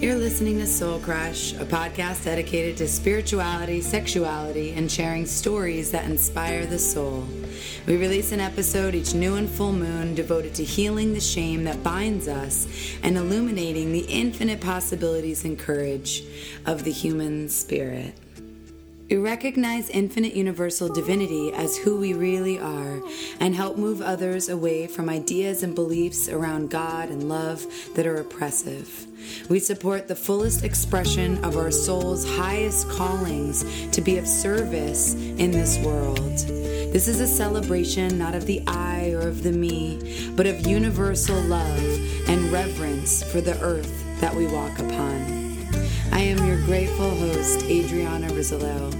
You're listening to Soul Crush, a podcast dedicated to spirituality, sexuality, and sharing stories that inspire the soul. We release an episode each new and full moon devoted to healing the shame that binds us and illuminating the infinite possibilities and courage of the human spirit. We recognize infinite universal divinity as who we really are and help move others away from ideas and beliefs around God and love that are oppressive. We support the fullest expression of our soul's highest callings to be of service in this world. This is a celebration not of the I or of the me, but of universal love and reverence for the earth that we walk upon. I am your grateful host, Adriana Rizzolo,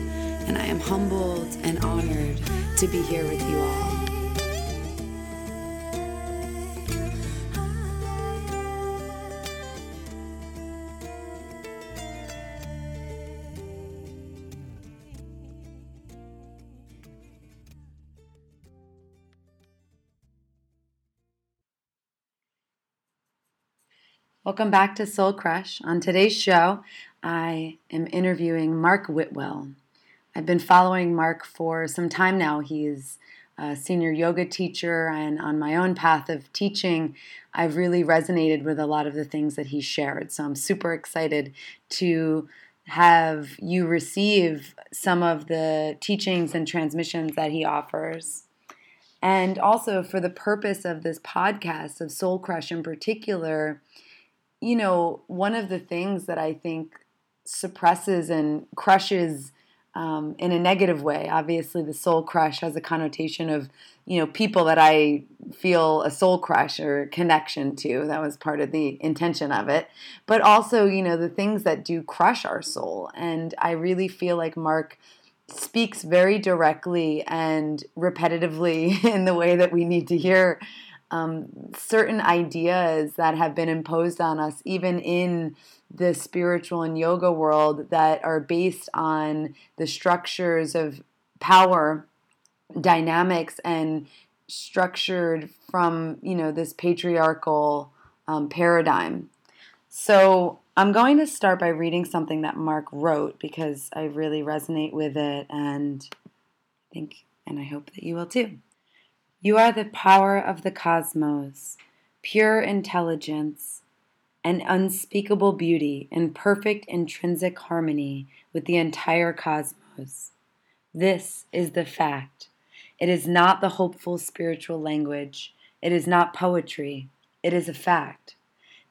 and I am humbled and honored to be here with you all. Welcome back to Soul Crush. On today's show, I am interviewing Mark Whitwell. I've been following Mark for some time now. He's a senior yoga teacher, and on my own path of teaching, I've really resonated with a lot of the things that he shared. So I'm super excited to have you receive some of the teachings and transmissions that he offers. And also, for the purpose of this podcast, of Soul Crush in particular, you know, one of the things that I think suppresses and crushes um, in a negative way. Obviously, the soul crush has a connotation of, you know, people that I feel a soul crush or connection to. That was part of the intention of it. But also, you know, the things that do crush our soul. And I really feel like Mark speaks very directly and repetitively in the way that we need to hear um, certain ideas that have been imposed on us, even in the spiritual and yoga world, that are based on the structures of power dynamics and structured from you know this patriarchal um, paradigm. So I'm going to start by reading something that Mark wrote because I really resonate with it, and I think and I hope that you will too. You are the power of the cosmos, pure intelligence, and unspeakable beauty in perfect intrinsic harmony with the entire cosmos. This is the fact. It is not the hopeful spiritual language. It is not poetry. It is a fact.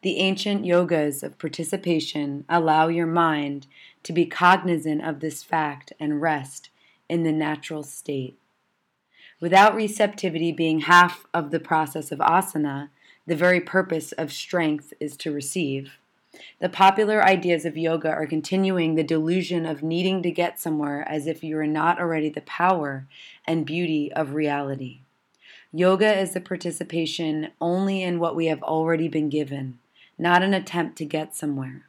The ancient yogas of participation allow your mind to be cognizant of this fact and rest in the natural state. Without receptivity being half of the process of asana, the very purpose of strength is to receive. The popular ideas of yoga are continuing the delusion of needing to get somewhere as if you are not already the power and beauty of reality. Yoga is the participation only in what we have already been given, not an attempt to get somewhere.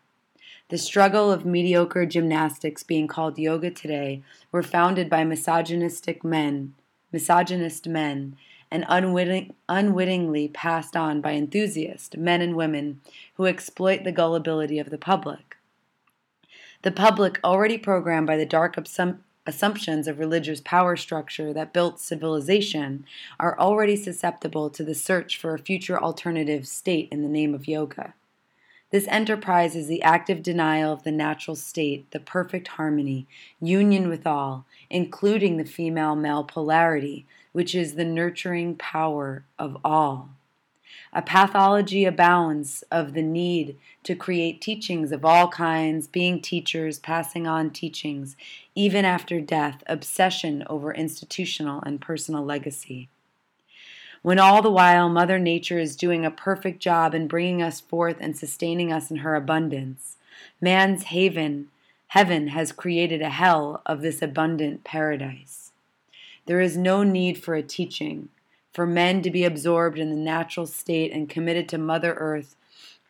The struggle of mediocre gymnastics being called yoga today were founded by misogynistic men misogynist men, and unwitting, unwittingly passed on by enthusiast men and women who exploit the gullibility of the public. The public, already programmed by the dark assum- assumptions of religious power structure that built civilization, are already susceptible to the search for a future alternative state in the name of yoga. This enterprise is the active denial of the natural state, the perfect harmony, union with all, including the female male polarity, which is the nurturing power of all. A pathology abounds of the need to create teachings of all kinds, being teachers, passing on teachings, even after death, obsession over institutional and personal legacy when all the while Mother Nature is doing a perfect job in bringing us forth and sustaining us in her abundance. Man's haven, heaven, has created a hell of this abundant paradise. There is no need for a teaching, for men to be absorbed in the natural state and committed to Mother Earth,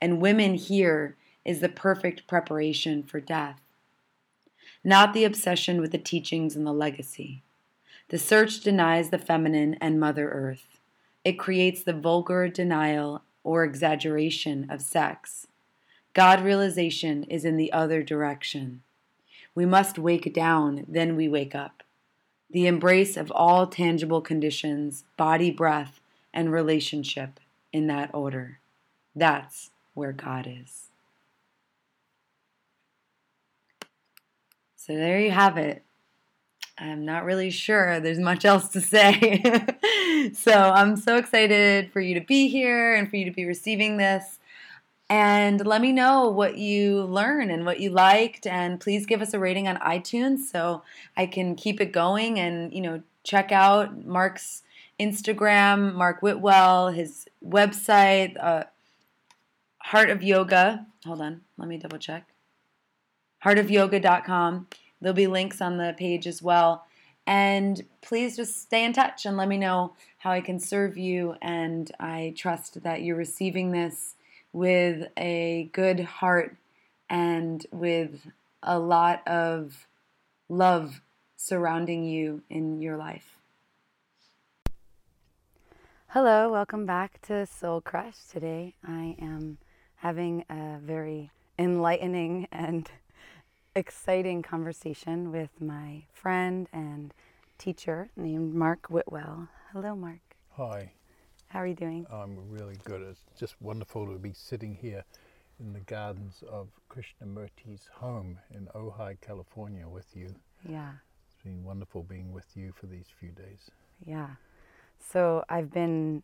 and women here is the perfect preparation for death. Not the obsession with the teachings and the legacy. The search denies the feminine and Mother Earth. It creates the vulgar denial or exaggeration of sex. God realization is in the other direction. We must wake down, then we wake up. The embrace of all tangible conditions, body, breath, and relationship in that order. That's where God is. So there you have it. I'm not really sure there's much else to say. so I'm so excited for you to be here and for you to be receiving this. And let me know what you learn and what you liked. And please give us a rating on iTunes so I can keep it going and, you know, check out Mark's Instagram, Mark Whitwell, his website, uh, Heart of Yoga. Hold on, let me double check. Heartofyoga.com. There'll be links on the page as well. And please just stay in touch and let me know how I can serve you. And I trust that you're receiving this with a good heart and with a lot of love surrounding you in your life. Hello, welcome back to Soul Crush. Today I am having a very enlightening and exciting conversation with my friend and teacher named Mark Whitwell. Hello, Mark. Hi. How are you doing? I'm really good. It's just wonderful to be sitting here in the gardens of Krishnamurti's home in Ojai, California with you. Yeah. It's been wonderful being with you for these few days. Yeah. So I've been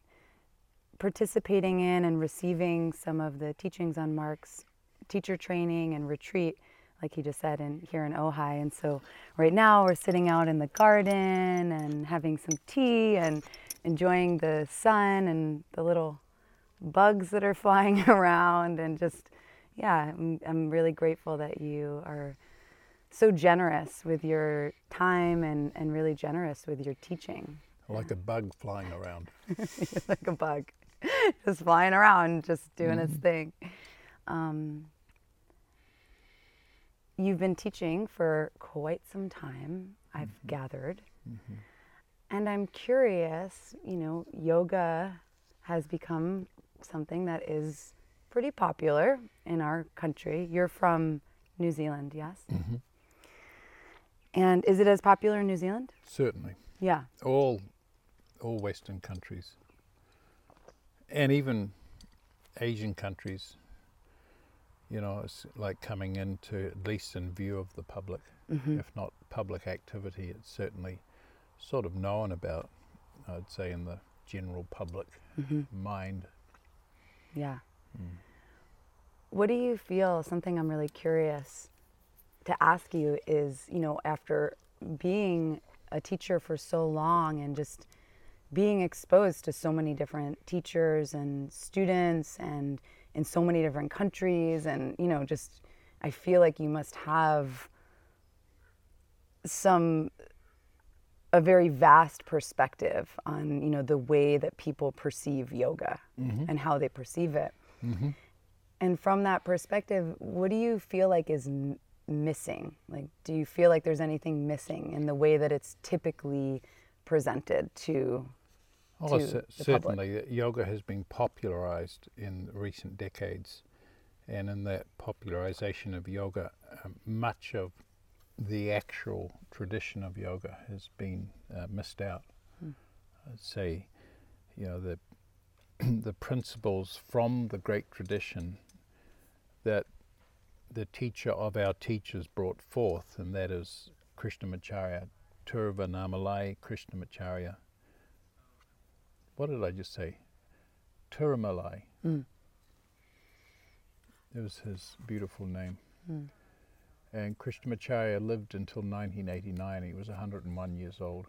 participating in and receiving some of the teachings on Mark's teacher training and retreat like he just said, in here in Ojai. And so right now we're sitting out in the garden and having some tea and enjoying the sun and the little bugs that are flying around and just yeah, I'm, I'm really grateful that you are so generous with your time and, and really generous with your teaching. Like a bug flying around. like a bug, just flying around, just doing mm-hmm. its thing. Um, you've been teaching for quite some time, I've mm-hmm. gathered. Mm-hmm. And I'm curious, you know, yoga has become something that is pretty popular in our country. You're from New Zealand, yes? Mm-hmm. And is it as popular in New Zealand? Certainly. Yeah. All, all Western countries, and even Asian countries you know, it's like coming into at least in view of the public, mm-hmm. if not public activity. It's certainly sort of known about, I'd say, in the general public mm-hmm. mind. Yeah. Mm. What do you feel? Something I'm really curious to ask you is, you know, after being a teacher for so long and just being exposed to so many different teachers and students and in so many different countries and you know just i feel like you must have some a very vast perspective on you know the way that people perceive yoga mm-hmm. and how they perceive it mm-hmm. and from that perspective what do you feel like is m- missing like do you feel like there's anything missing in the way that it's typically presented to Oh, c- certainly. Public. Yoga has been popularized in recent decades, and in that popularization of yoga, um, much of the actual tradition of yoga has been uh, missed out. Hmm. I'd say, you know, the the principles from the great tradition that the teacher of our teachers brought forth, and that is Krishnamacharya, Tiruvannamalai Krishnamacharya what did I just say? Tirumalai. Mm. It was his beautiful name. Mm. And Krishnamacharya lived until 1989. He was 101 years old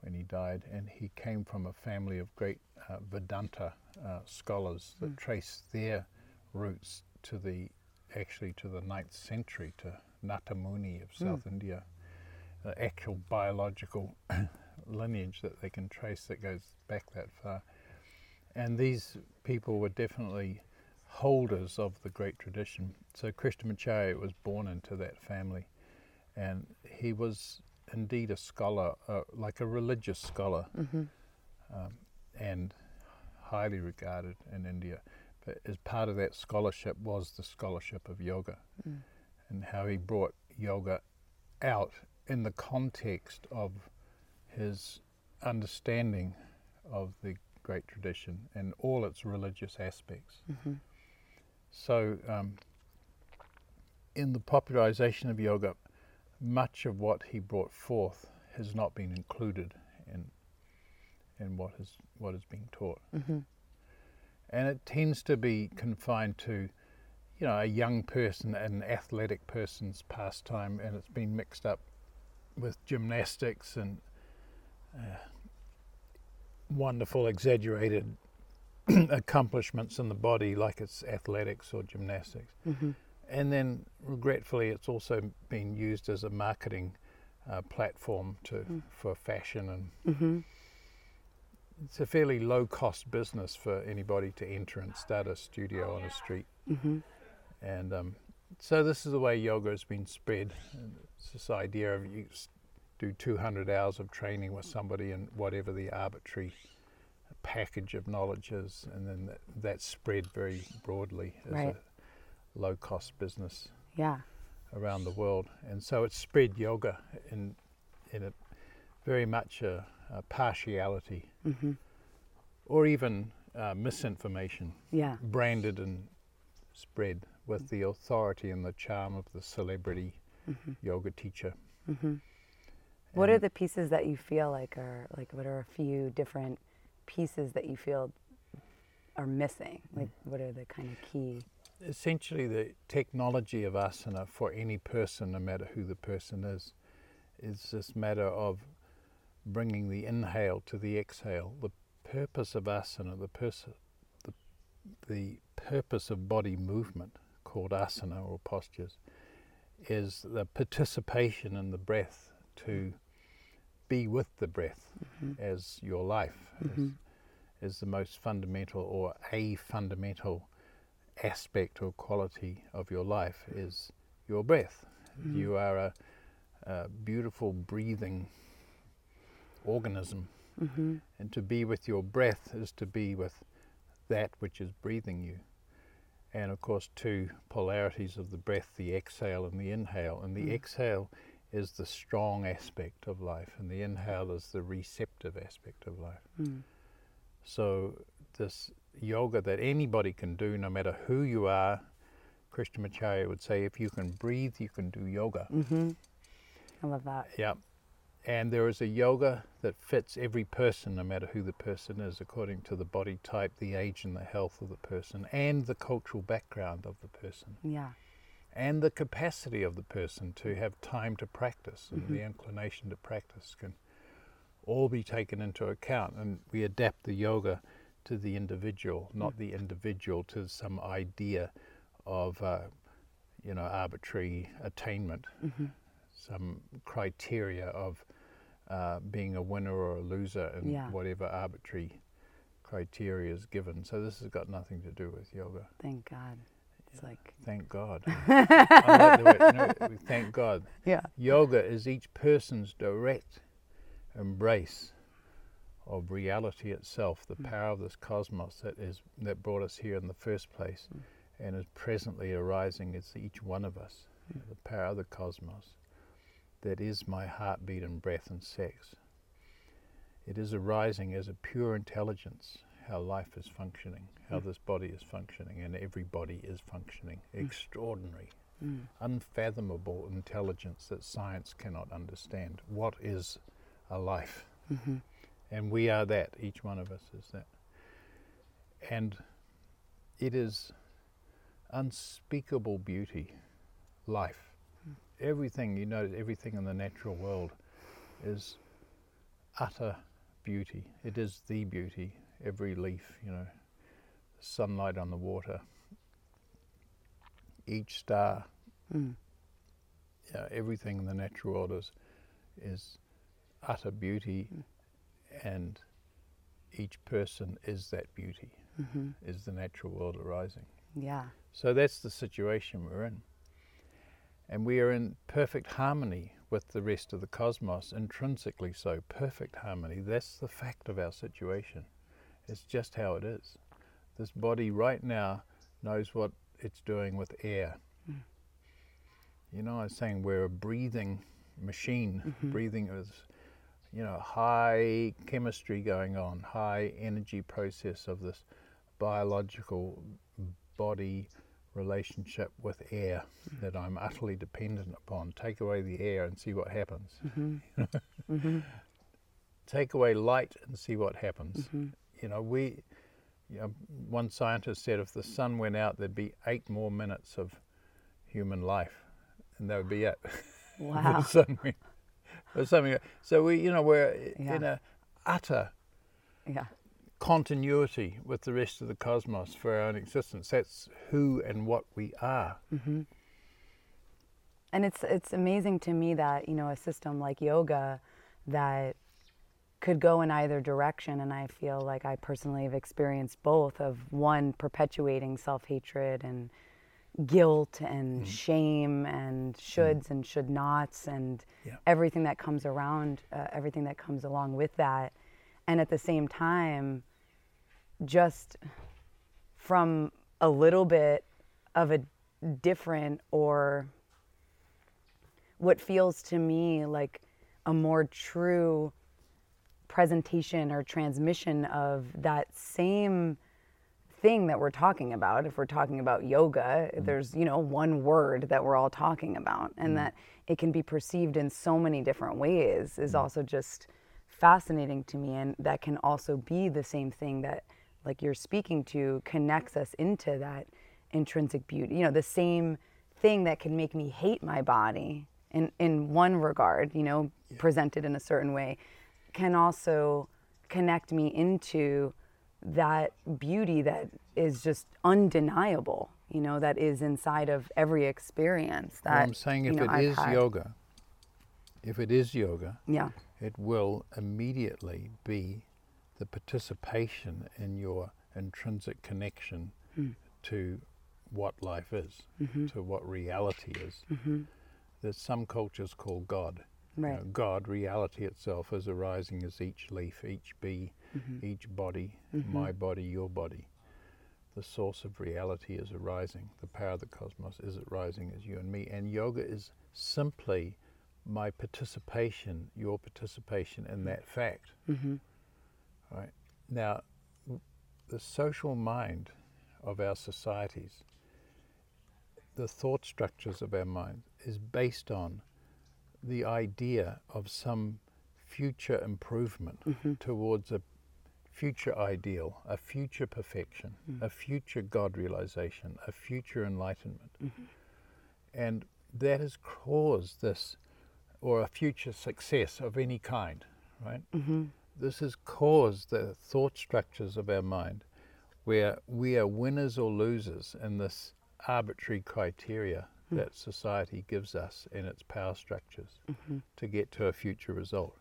when he died, and he came from a family of great uh, Vedanta uh, scholars that mm. trace their roots to the actually to the ninth century to Nathamuni of hmm. South India, the actual biological lineage that they can trace that goes back that far. And these people were definitely holders of the great tradition. So Krishnamacharya was born into that family, and he was indeed a scholar, uh, like a religious scholar, mm-hmm. um, and highly regarded in India. But as part of that scholarship was the scholarship of yoga mm. and how he brought yoga out in the context of his understanding of the great tradition and all its religious aspects. Mm-hmm. So, um, in the popularization of yoga, much of what he brought forth has not been included in in what is what is being taught, mm-hmm. and it tends to be confined to, you know, a young person, an athletic person's pastime, and it's been mixed up with gymnastics and uh, wonderful, exaggerated accomplishments in the body, like it's athletics or gymnastics. Mm-hmm. And then, regretfully, it's also been used as a marketing uh, platform to mm. for fashion and. Mm-hmm. It's a fairly low cost business for anybody to enter and start a studio on a street. Mm-hmm. And um, so, this is the way yoga has been spread. It's this idea of you do 200 hours of training with somebody and whatever the arbitrary package of knowledge is, and then that, that's spread very broadly as right. a low cost business. Yeah. Around the world, and so it's spread yoga in in a very much a, a partiality, mm-hmm. or even uh, misinformation. Yeah. Branded and spread with the authority and the charm of the celebrity mm-hmm. yoga teacher. What are the pieces that you feel like are like? What are a few different pieces that you feel are missing? Mm. Like, what are the kind of key? Essentially, the technology of asana for any person, no matter who the person is, is this matter of bringing the inhale to the exhale. The purpose of asana, the, pers- the, the purpose of body movement, called asana or postures, is the participation in the breath to be with the breath mm-hmm. as your life mm-hmm. is, is the most fundamental or a fundamental aspect or quality of your life is your breath. Mm-hmm. You are a, a, beautiful breathing organism. Mm-hmm. And to be with your breath is to be with that which is breathing you. And of course, two polarities of the breath the exhale and the inhale. And the mm. exhale is the strong aspect of life, and the inhale is the receptive aspect of life. Mm. So, this yoga that anybody can do, no matter who you are, Krishnamacharya would say, if you can breathe, you can do yoga. Mm-hmm. I love that. Yeah. And there is a yoga that fits every person, no matter who the person is, according to the body type, the age, and the health of the person, and the cultural background of the person. Yeah and the capacity of the person to have time to practice and mm-hmm. the inclination to practice can all be taken into account. And we adapt the yoga to the individual, not mm-hmm. the individual to some idea of, uh, you know, arbitrary attainment, mm-hmm. some criteria of uh, being a winner or a loser in yeah. whatever arbitrary criteria is given. So this has got nothing to do with yoga. Thank God. It's like thank God. I like the way, thank God. Yeah. Yoga is each person's direct embrace of reality itself, the mm. power of this cosmos that is that brought us here in the first place, mm. and is presently arising as each one of us. Mm. The power of the cosmos that is my heartbeat and breath and sex. It is arising as a pure intelligence how life is functioning, how mm. this body is functioning, and every body is functioning. Mm. Extraordinary, mm. unfathomable intelligence that science cannot understand. What is a life? Mm-hmm. And we are that, each one of us is that. And it is unspeakable beauty, life. Mm. Everything, you know, everything in the natural world is utter beauty. It is the beauty every leaf, you know, sunlight on the water, each star, mm. everything in the natural world is, is utter beauty, mm. and each person is that beauty, mm-hmm. is the natural world arising. Yeah. So that's the situation we're in. And we are in perfect harmony with the rest of the cosmos, intrinsically so, perfect harmony. That's the fact of our situation. It's just how it is. This body right now knows what it's doing with air. Mm. You know, I was saying we're a breathing machine. Mm-hmm. Breathing is, you know, high chemistry going on, high energy process of this biological body relationship with air mm. that I'm utterly dependent upon. Take away the air and see what happens. Mm-hmm. mm-hmm. Take away light and see what happens. You know, we, you know, one scientist said if the sun went out, there'd be eight more minutes of human life, and that would be it. Wow. something, something. So we, you know, we're yeah. in a utter yeah. continuity with the rest of the cosmos for our own existence. That's who and what we are. Mm-hmm. And it's it's amazing to me that you know a system like yoga that could go in either direction and i feel like i personally have experienced both of one perpetuating self-hatred and guilt and mm. shame and shoulds mm. and should nots and yeah. everything that comes around uh, everything that comes along with that and at the same time just from a little bit of a different or what feels to me like a more true presentation or transmission of that same thing that we're talking about if we're talking about yoga mm. there's you know one word that we're all talking about and mm. that it can be perceived in so many different ways is mm. also just fascinating to me and that can also be the same thing that like you're speaking to connects us into that intrinsic beauty you know the same thing that can make me hate my body in in one regard you know yeah. presented in a certain way can also connect me into that beauty that is just undeniable, you know, that is inside of every experience. That well, I'm saying if know, it I've is had. yoga, if it is yoga, yeah, it will immediately be the participation in your intrinsic connection mm. to what life is, mm-hmm. to what reality is. Mm-hmm. That some cultures call God. Right. You know, God, reality itself, is arising as each leaf, each bee, mm-hmm. each body, mm-hmm. my body, your body. The source of reality is arising. The power of the cosmos is arising as you and me. And yoga is simply my participation, your participation in that fact. Mm-hmm. Right now, the social mind of our societies, the thought structures of our mind, is based on the idea of some future improvement mm-hmm. towards a future ideal, a future perfection, mm. a future God realization, a future enlightenment. Mm-hmm. And that has caused this, or a future success of any kind, right? Mm-hmm. This has caused the thought structures of our mind where we are winners or losers in this arbitrary criteria mm. that society gives us in its power structures mm-hmm. to get to a future result.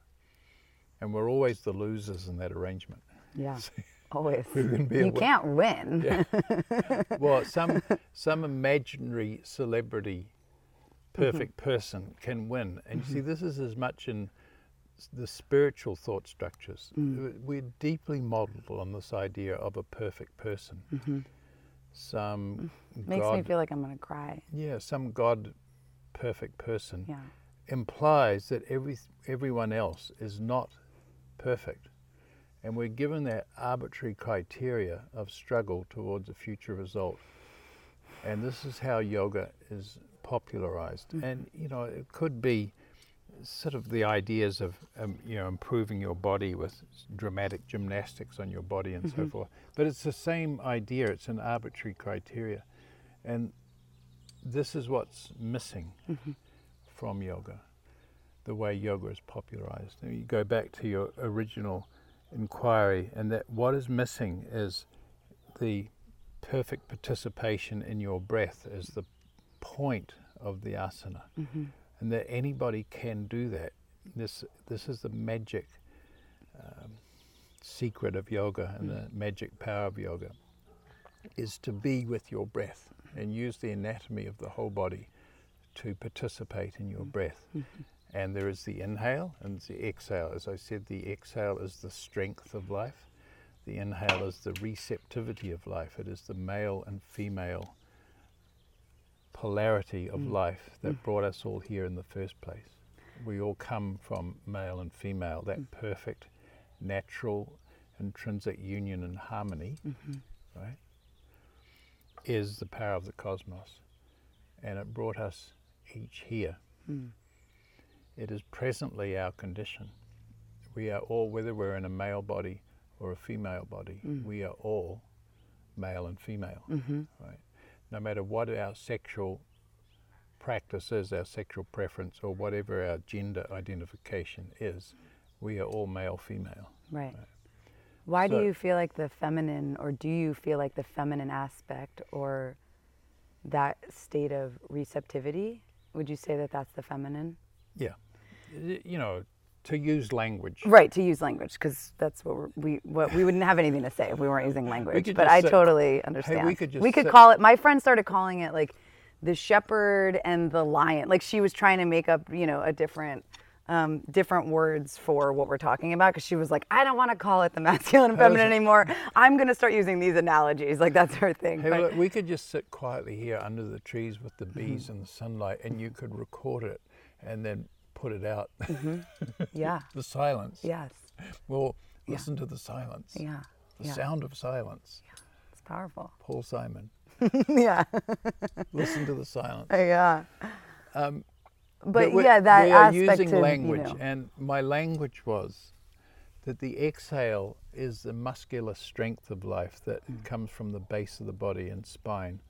And we're always the losers in that arrangement. Yeah. Always. you can't win. Yeah. well, some some imaginary celebrity, perfect mm-hmm. person can win, and mm-hmm. you see, mm-hmm. this is as much in the spiritual thought structures. Mm. We're deeply modelled on this idea of a perfect person. Some mm. makes God, me feel like I'm going to cry. Yeah, some God perfect person yeah. implies that every everyone else is not perfect. And we're given that arbitrary criteria of struggle towards a future result. And this is how yoga is popularized. Mm-hmm. And, you know, it could be sort of the ideas of, um, you know, improving your body with dramatic gymnastics on your body and mm-hmm. so forth. But it's the same idea, it's an arbitrary criteria. And this is what's missing mm-hmm. from yoga, the way yoga is popularized. Now you go back to your original inquiry, and that what is missing is the perfect participation in your breath as the point of the asana, mm-hmm. And that anybody can do that. This this is the magic um, secret of yoga and the magic power of yoga is to be with your breath and use the anatomy of the whole body to participate in your mm-hmm. breath. Mm-hmm. And there is the inhale and the exhale. As I said, the exhale is the strength of life. The inhale is the receptivity of life. It is the male and female polarity of mm. life that mm. brought us all here in the first place. We all come from male and female, that mm. perfect, natural, intrinsic union and harmony, mm-hmm. right, is the power of the cosmos. And it brought us each here. It is presently our condition. We are all, whether we're in a male body or a female body, we are all male and female, mm-hmm. right? No matter what our sexual practice is, our sexual preference, or whatever our gender identification is, we are all male, female. Right. Why do you feel like the feminine, or do you feel like the feminine aspect, or that state of receptivity? Would you say that that's the feminine? Yeah. You know, to use language. Right, to use language, because that's what we're, we what we wouldn't have anything to say if we weren't using language. But I sit- totally understand. Hey, we could just we could sit- call it. My friend started calling it like the shepherd and the lion. Like she was trying to make up, you know, a different. Um, different words for what we're talking about because she was like, I don't want to call it the masculine and feminine anymore. I'm going to start using these analogies. Like that's her thing. Hey, But- look, we could just sit quietly here under the trees with the Mm-hmm. bees and the sunlight, and you could record it and then put it out. yeah. the silence. Yes. Well, listen to the silence. Yeah. The Yeah. sound of silence. It's powerful. Paul Simon. yeah. Listen to the silence. yeah. Um, But we- yeah, that we are aspect using of, language, You know, and my language was that the exhale is the muscular strength of life that Mm. comes from the base of the body and spine,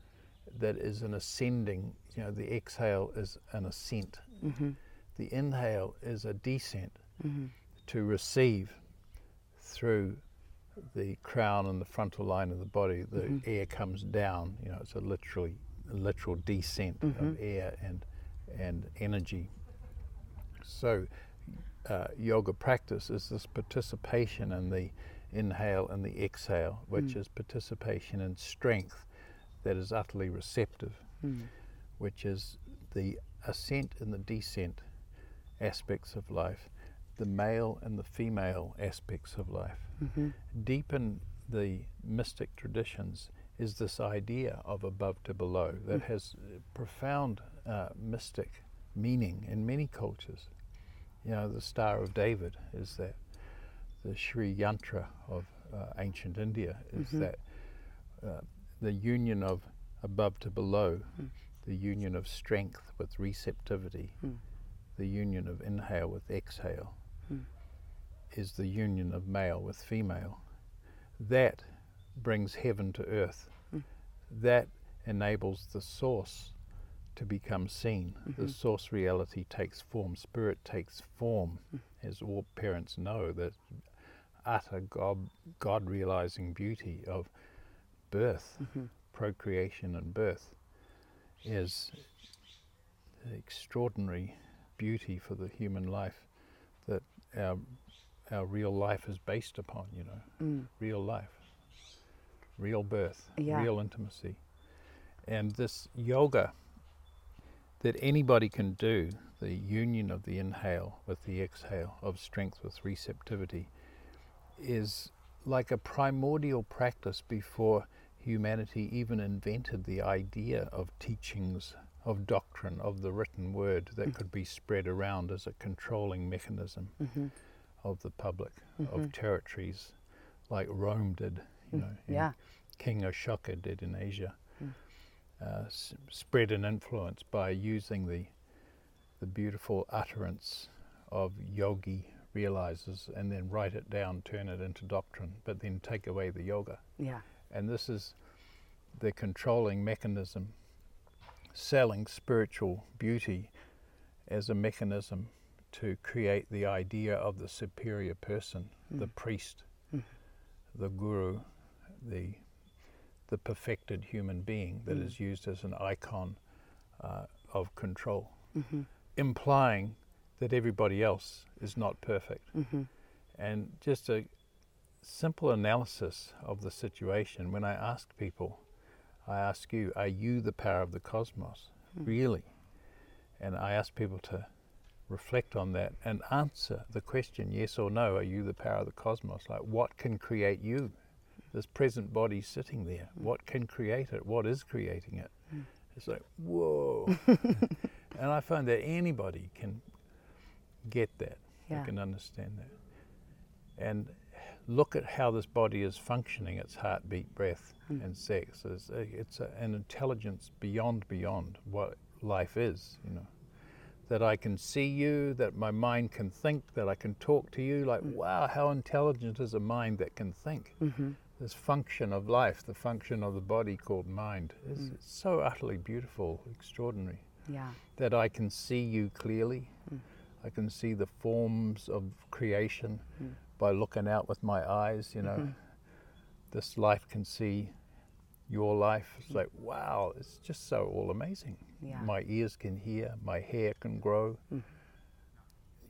that is an ascending. You know, the exhale is an ascent. Mm-hmm. The inhale is a descent to receive through the crown and the frontal line of the body. The Mm-hmm. air comes down. You know, it's a literally a literal descent Mm-hmm. of air and and energy. So, uh, yoga practice is this participation in the inhale and the exhale, which is participation in strength that is utterly receptive, which is the ascent and the descent aspects of life, the male and the female aspects of life. Deep in the mystic traditions is this idea of above to below that has uh, profound uh, mystic meaning in many cultures. You know, the Star of David is that. The Sri Yantra of uh, ancient India is that uh, the union of above to below, the union of strength with receptivity, the union of inhale with exhale, hmm. is the union of male with female. That brings heaven to earth. Hmm. That enables the source to become seen. The mm-hmm. source reality takes form. Spirit takes form, hmm. as all parents know, that utter God, God realizing beauty of birth, mm-hmm. procreation and birth is extraordinary beauty for the human life that our, our real life is based upon, you know, mm. real life, real birth, Yeah. real intimacy. And this yoga that anybody can do, the union of the inhale with the exhale, of strength with receptivity, is like a primordial practice before humanity even invented the idea of teachings, of doctrine, of the written word that mm-hmm. could be spread around as a controlling mechanism mm-hmm. of the public, of mm-hmm. territories like Rome did, you mm, know, and yeah. King Ashoka did in Asia. Mm. Uh, s- spread an influence by using the the beautiful utterance of yogi realizes and then write it down, turn it into doctrine, but then take away the yoga. Yeah. And this is the controlling mechanism selling spiritual beauty as a mechanism to create the idea of the superior person, the mm-hmm. priest, mm-hmm. the guru, the the perfected human being that mm. is used as an icon uh, of control, mm-hmm. implying that everybody else is not perfect. And just a simple analysis of the situation, when I ask people, I ask you, are you the power of the cosmos? Really? And I ask people to reflect on that and answer the question yes or no, are you the power of the cosmos? Like, what can create you? this present body sitting there. Mm. What can create it? What is creating it? Mm. It's like, whoa. and I find that anybody can get that, yeah. can understand that. And look at how this body is functioning its heartbeat, breath, mm. and sex. It's, a, it's a, an intelligence beyond, beyond what life is, you know that I can see you, that my mind can think, that I can talk to you. Like, mm. wow, how intelligent is a mind that can think? Mm-hmm. This function of life, the function of the body called mind, is mm. so utterly beautiful, extraordinary. Yeah. That I can see you clearly. Mm. I can see the forms of creation mm. By looking out with my eyes, you know. Mm-hmm. This life can see your life. It's like, wow, it's just so all amazing. Yeah. My ears can hear, my hair can grow, mm.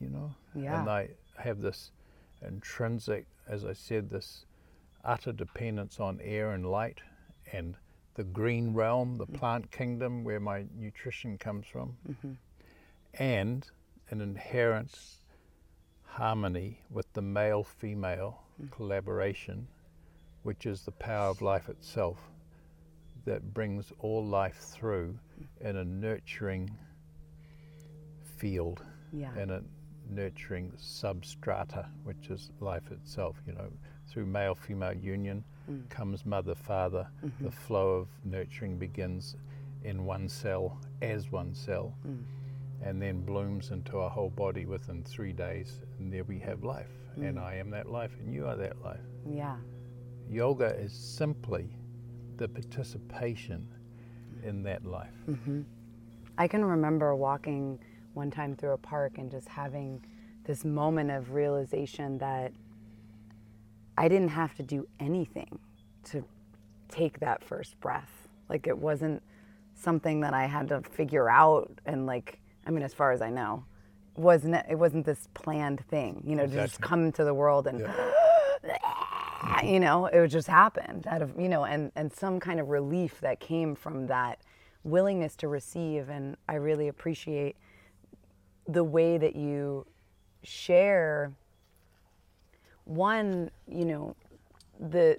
you know? Yeah. And I have this intrinsic, as I said, this utter dependence on air and light and the green realm, the mm. plant kingdom where my nutrition comes from, mm-hmm. and an inherent harmony with the male female mm. collaboration, which is the power of life itself that brings all life through in a nurturing field yeah. and a nurturing substrata, which is life itself. You know, through male female union mm. comes mother father. Mm-hmm. The flow of nurturing begins in one cell as one cell. Mm. And then blooms into a whole body within three days, and there we have life. Mm. And I am that life, and you are that life. Yeah. Yoga is simply the participation in that life. Mm-hmm. I can remember walking one time through a park and just having this moment of realization that I didn't have to do anything to take that first breath. Like it wasn't something that I had to figure out and like I mean as far as I know wasn't it, wasn't this planned thing, you know, exactly. to just come into the world and yeah. you know, it just happened out of, you know, and, and some kind of relief that came from that willingness to receive. And I really appreciate the way that you share one, you know, the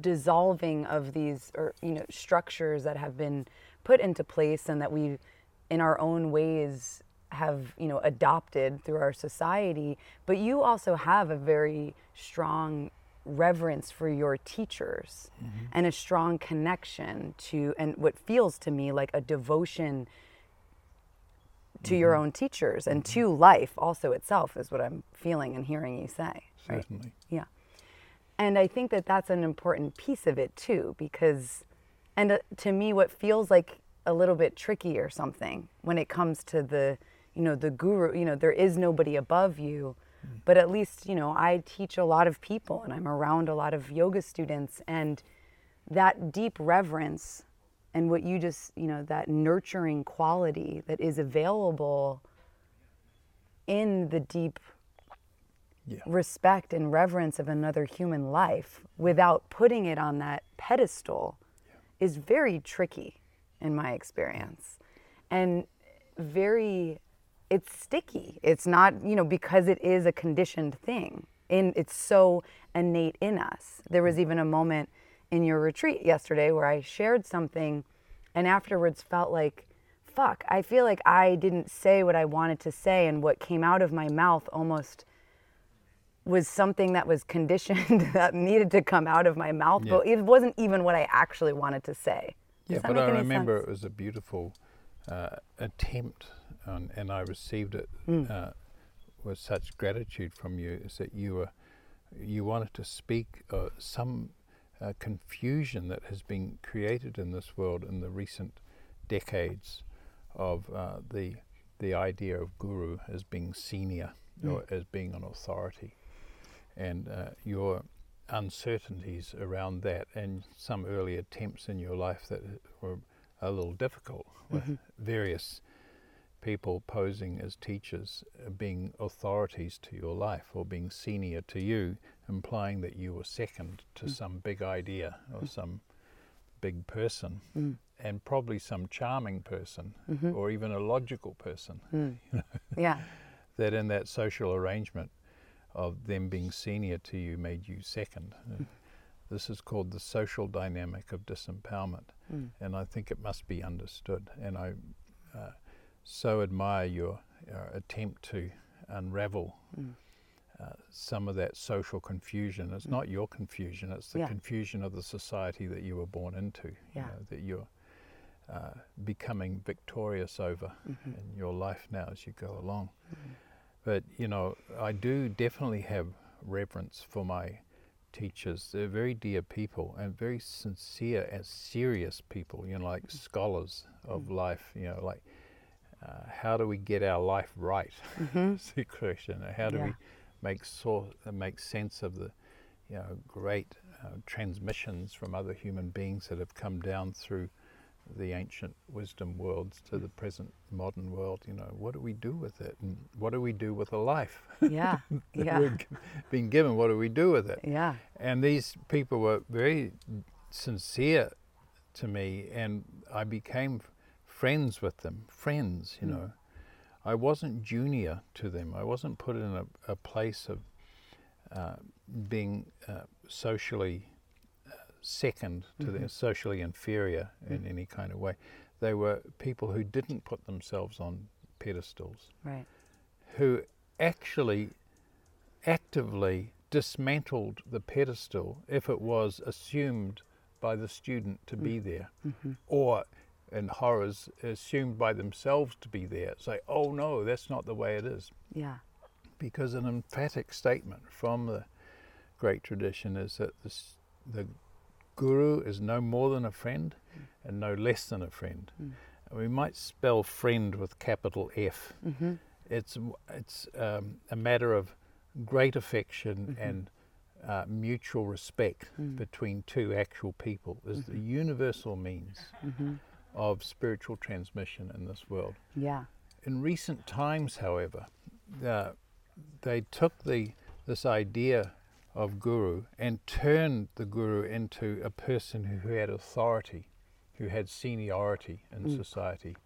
dissolving of these or, you know, structures that have been put into place and that we, in our own ways, have you know adopted through our society but you also have a very strong reverence for your teachers mm-hmm. and a strong connection to and what feels to me like a devotion to mm-hmm. your own teachers and mm-hmm. to life also itself is what i'm feeling and hearing you say right? certainly yeah and i think that that's an important piece of it too because and uh, to me what feels like a little bit tricky or something when it comes to the you know the guru you know there is nobody above you mm. but at least, you know, I teach a lot of people and I'm around a lot of yoga students and that deep reverence and what you just, you know, that nurturing quality that is available in the deep yeah. respect and reverence of another human life without putting it on that pedestal yeah. is very tricky in my experience and very it's sticky. It's not, you know, because it is a conditioned thing. And it's so innate in us. There was even a moment in your retreat yesterday where I shared something and afterwards felt like, fuck, I feel like I didn't say what I wanted to say and what came out of my mouth almost was something that was conditioned that needed to come out of my mouth, yeah. but it wasn't even what I actually wanted to say. Yeah, but I remember sense? it was a beautiful uh, attempt and, and I received it mm. uh, with such gratitude from you. Is that you were you wanted to speak uh, some uh, confusion that has been created in this world in the recent decades of uh, the the idea of guru as being senior mm. or as being an authority, and uh, your uncertainties around that and some early attempts in your life that were a little difficult with mm-hmm. various people posing as teachers uh, being authorities to your life or being senior to you, implying that you were second to mm. some big idea or mm. some big person, mm. and probably some charming person mm-hmm. or even a logical person. Mm. yeah. that in that social arrangement of them being senior to you made you second. Uh, This is called the social dynamic of disempowerment, Mm. and I think it must be understood. And I uh, so admire your uh, attempt to unravel Mm. uh, some of that social confusion. It's Mm. not your confusion; it's the Yeah. confusion of the society that you were born into. you know, that you're uh, becoming victorious over Mhm. in your life now as you go along. Mhm. But you know, I do definitely have reverence for my teachers. They're very dear people and very sincere and serious people. You know, like scholars of Mm. life. You know, like uh, how do we get our life right? Mhm. Is the question. How do we make sort make sense of the you know great uh, transmissions from other human beings that have come down through the ancient wisdom worlds to the present modern world. You know, what do we do with it, and what do we do with a life Yeah. that Yeah. we're being given? What do we do with it? Yeah. And these people were very sincere to me, and I became friends with them. Friends, you Mm. know. I wasn't junior to them. I wasn't put in a, a place of uh, being uh, socially second to Mhm. socially inferior in Mm. any kind of way. They were people who didn't put themselves on pedestals Right. who actually actively dismantled the pedestal if it was assumed by the student to be there, Mhm. or in horrors, assumed by themselves to be there. Say, oh no, that's not the way it is. Yeah. Because an emphatic statement from the great tradition is that this, the guru is no more than a friend and no less than a friend. Mm. And we might spell friend with capital F Mhm. it's it's um, a matter of great affection Mhm. and uh, mutual respect Mm. between two actual people is the universal means Mhm. of spiritual transmission in this world. Yeah. In recent times, however, uh, they took the this idea of guru and turned the guru into a person who had authority, who had seniority in Mm. society,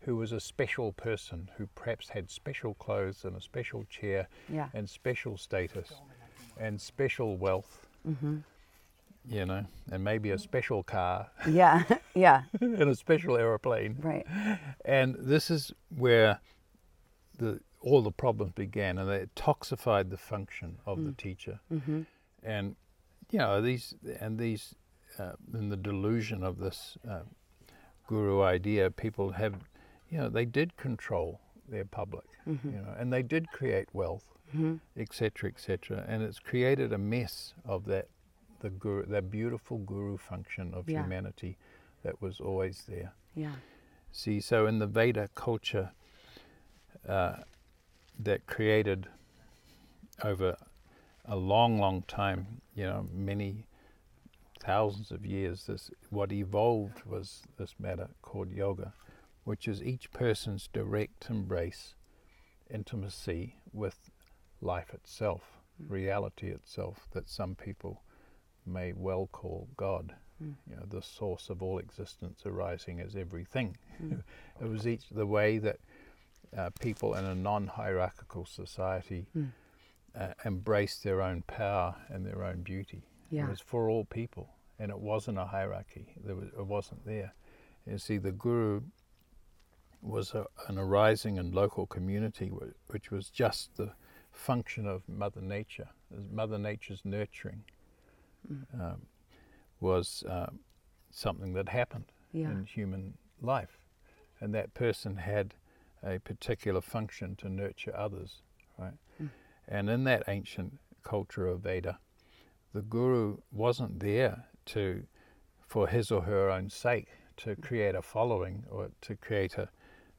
who was a special person, who perhaps had special clothes and a special chair Yeah. and special status and special wealth, Mhm. you know, and maybe a special car Yeah. yeah. and a special aeroplane. Right. And this is where the all the problems began, and they toxified the function of the Mm. teacher. Mhm. And you know these and these uh, in the delusion of this uh, guru idea, people have, you know, they did control their public, Mhm. you know, and they did create wealth, etc., etc. And it's created a mess of that the guru, that beautiful guru function of Yeah. humanity that was always there. Yeah. See, so in the Veda culture uh, that created over a long, long time, you know, many thousands of years, this what evolved was this matter called yoga, which is each person's direct embrace, intimacy with life itself, Mm. reality itself, that some people may well call God Mm. you know, the source of all existence arising as everything. Mm. it was each the way that uh, people in a non-hierarchical society Mm. uh, embraced their own power and their own beauty. It was for all people, and it wasn't a hierarchy. There was, it wasn't there. You see, the guru was a, an arising and local community, wh- which was just the function of Mother Nature. Mother Nature's nurturing Mm. um, was um, something that happened Yeah. in human life, and that person had a particular function to nurture others, right? Mm. And in that ancient culture of Veda, the guru wasn't there to, for his or her own sake, to create a following or to create a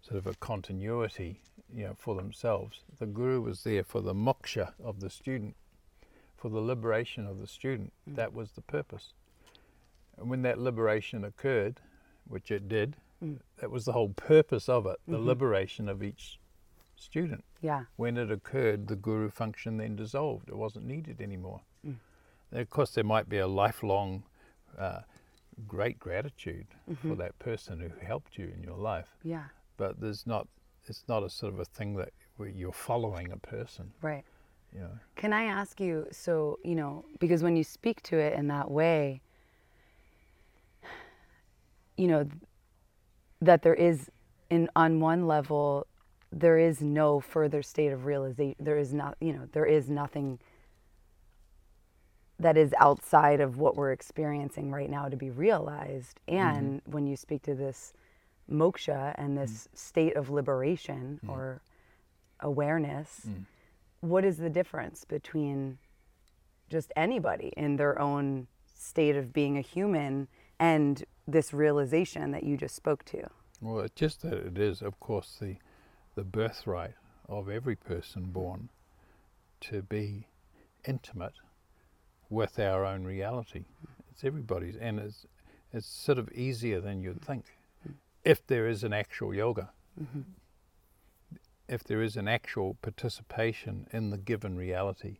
sort of a continuity, you know, for themselves. The guru was there for the moksha of the student, for the liberation of the student. Mm. That was the purpose. And when that liberation occurred, which it did, Mm. that was the whole purpose of it, the Mhm. liberation of each student. Yeah. When it occurred, the guru function then dissolved. It wasn't needed anymore. Mm. Of course, there might be a lifelong uh, great gratitude for Mhm. that person who helped you in your life, Yeah. but there's not. It's not a sort of a thing that where you're following a person. Right. You know. Can I ask you? So you know, because when you speak to it in that way, you know, that there is, in on one level, there is no further state of realization. There is not, you know, there is nothing that is outside of what we're experiencing right now to be realized. And mm-hmm. when you speak to this moksha and this mm. state of liberation mm. or awareness, mm. what is the difference between just anybody in their own state of being a human and this realization that you just spoke to? Well, it's just that it is, of course, the the birthright of every person born to be intimate with our own reality. It's everybody's, and it's it's sort of easier than you'd think if there is an actual yoga. Mm-hmm. If there is an actual participation in the given reality,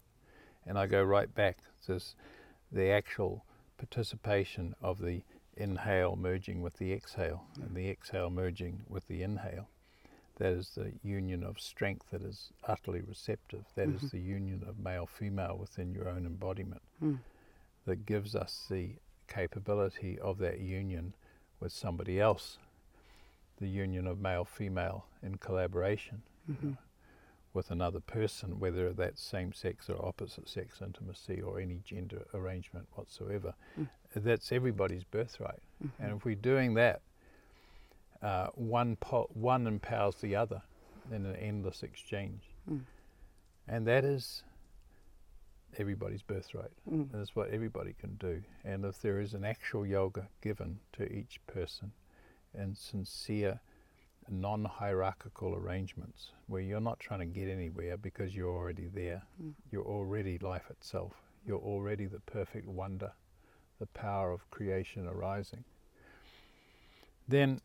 and I go right back to the actual participation of the inhale merging with the exhale, and the exhale merging with the inhale. That is the union of strength that is utterly receptive. That mm-hmm. is the union of male female within your own embodiment mm. that gives us the capability of that union with somebody else. The union of male female in collaboration mm-hmm. With another person, whether that's same sex or opposite sex intimacy or any gender arrangement whatsoever. Mm. That's everybody's birthright. Mm-hmm. And if we're doing that, uh, one po- one empowers the other in an endless exchange, mm. and that is everybody's birthright. Mm. That's what everybody can do. And if there is an actual yoga given to each person, and sincere, non-hierarchical arrangements where you're not trying to get anywhere because you're already there, mm. you're already life itself. You're already the perfect wonder, the power of creation arising. Then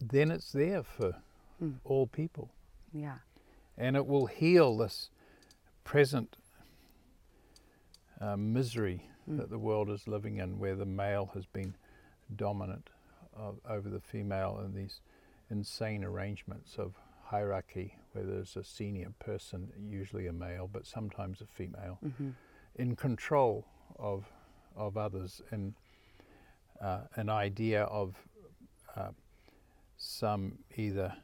then it's there for mm. all people. Yeah. And it will heal this present uh, misery mm. that the world is living in, where the male has been dominant of, over the female in these insane arrangements of hierarchy, where there's a senior person, usually a male, but sometimes a female, mm-hmm. in control of of others, and uh, an idea of uh, some either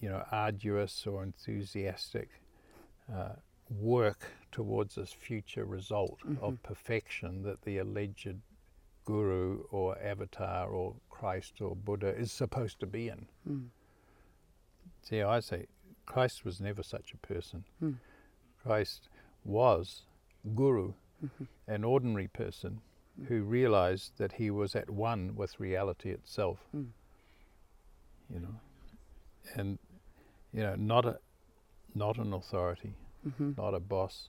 you know arduous or enthusiastic uh, work towards this future result mm-hmm. of perfection that the alleged guru or avatar or Christ or Buddha is supposed to be in. Mm. See, I say Christ was never such a person. Mm. Christ was guru, mm-hmm. an ordinary person mm. who realized that he was at one with reality itself. Mm you know, and you know, not a not an authority, mm-hmm. not a boss.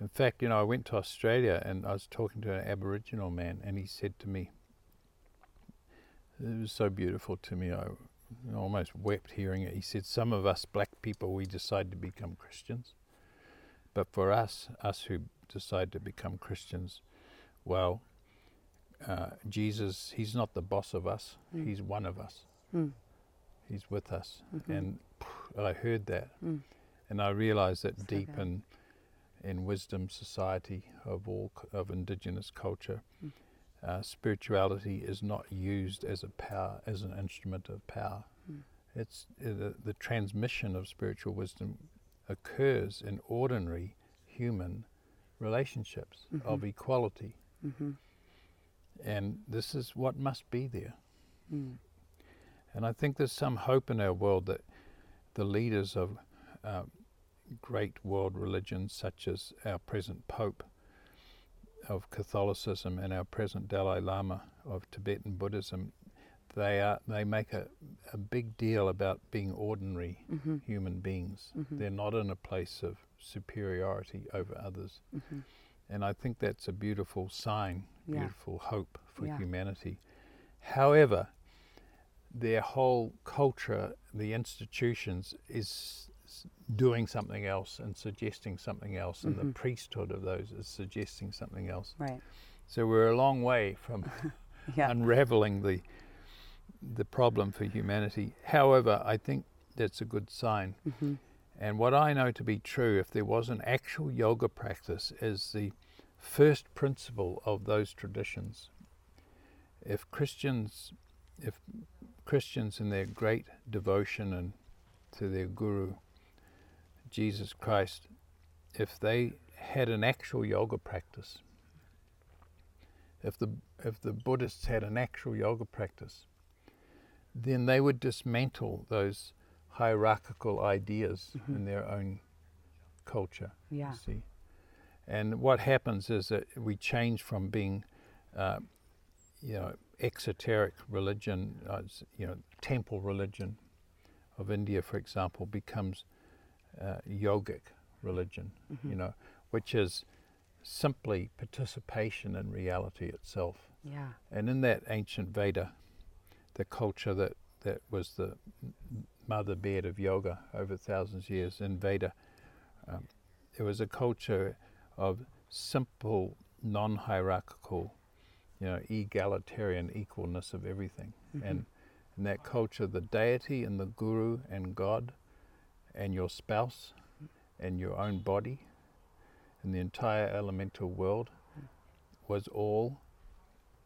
In fact, you know, I went to Australia and I was talking to an Aboriginal man, and he said to me, it was so beautiful to me. I almost wept hearing it. He said, "Some of us black people, we decide to become Christians, but for us, us who decide to become Christians, well, uh, Jesus, He's not the boss of us. Mm. He's one of us." Mm. He's with us. Mm-hmm. And I heard that. Mm. And I realized that deep in, in wisdom society of all of indigenous culture, mm. Uh, spirituality is not used as a power, as an instrument of power. Mm. It's uh, the, the transmission of spiritual wisdom occurs in ordinary human relationships mm-hmm. of equality. Mm-hmm. And this is what must be there. Mm. And I think there's some hope in our world that the leaders of uh, great world religions, such as our present Pope of Catholicism and our present Dalai Lama of Tibetan Buddhism, they are they make a, a big deal about being ordinary mm-hmm. human beings. Mm-hmm. They're not in a place of superiority over others. Mm-hmm. And I think that's a beautiful sign, beautiful yeah. hope for yeah. humanity. However, their whole culture, the institutions, is doing something else and suggesting something else, and mm-hmm. the priesthood of those is suggesting something else. Right. So we're a long way from yeah. unraveling the the problem for humanity. However, I think that's a good sign, mm-hmm. And what I know to be true, if there was an actual yoga practice, is the first principle of those traditions. If Christians, if Christians in their great devotion and to their guru, Jesus Christ, if they had an actual yoga practice, if the if the Buddhists had an actual yoga practice, then they would dismantle those hierarchical ideas mm-hmm. in their own culture. Yeah. see, and what happens is that we change from being, uh, you know, exoteric religion, uh, you know, temple religion of India, for example, becomes uh, yogic religion. Mm-hmm. You know, which is simply participation in reality itself. Yeah. And in that ancient Veda, the culture that, that was the mother bed of yoga over thousands of years in Veda, um, it was a culture of simple, non-hierarchical, you know, egalitarian equalness of everything. Mm-hmm. And in that culture, the deity and the guru and God and your spouse and your own body and the entire elemental world was all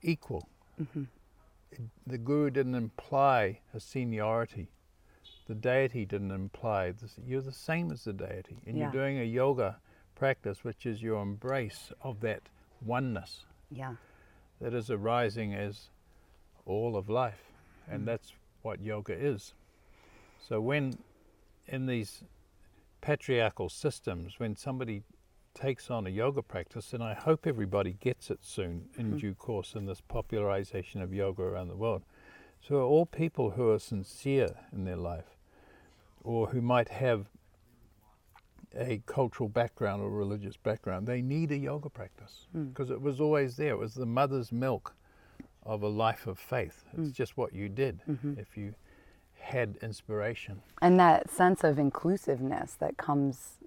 equal. Mm-hmm. It, the guru didn't imply a seniority. The deity didn't imply this. You're the same as the deity, and yeah. you're doing a yoga practice, which is your embrace of that oneness. Yeah. That is arising as all of life, and mm. that's what yoga is. So when in these patriarchal systems, when somebody takes on a yoga practice, and I hope everybody gets it soon in mm-hmm. due course in this popularization of yoga around the world. So, all people who are sincere in their life or who might have a cultural background or religious background, they need a yoga practice because mm. it was always there. It was the mother's milk of a life of faith. It's mm. just what you did mm-hmm. if you had inspiration. And that sense of inclusiveness that comes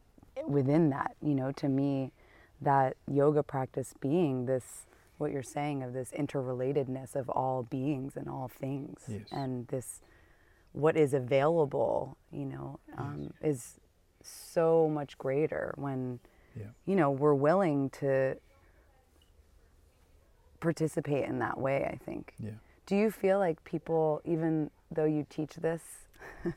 within that, you know, to me, that yoga practice being this, what you're saying of this interrelatedness of all beings and all things, yes. and this, what is available, you know, um, yes. is so much greater when, yeah. you know, we're willing to participate in that way. I think. Yeah. Do you feel like people, even though you teach this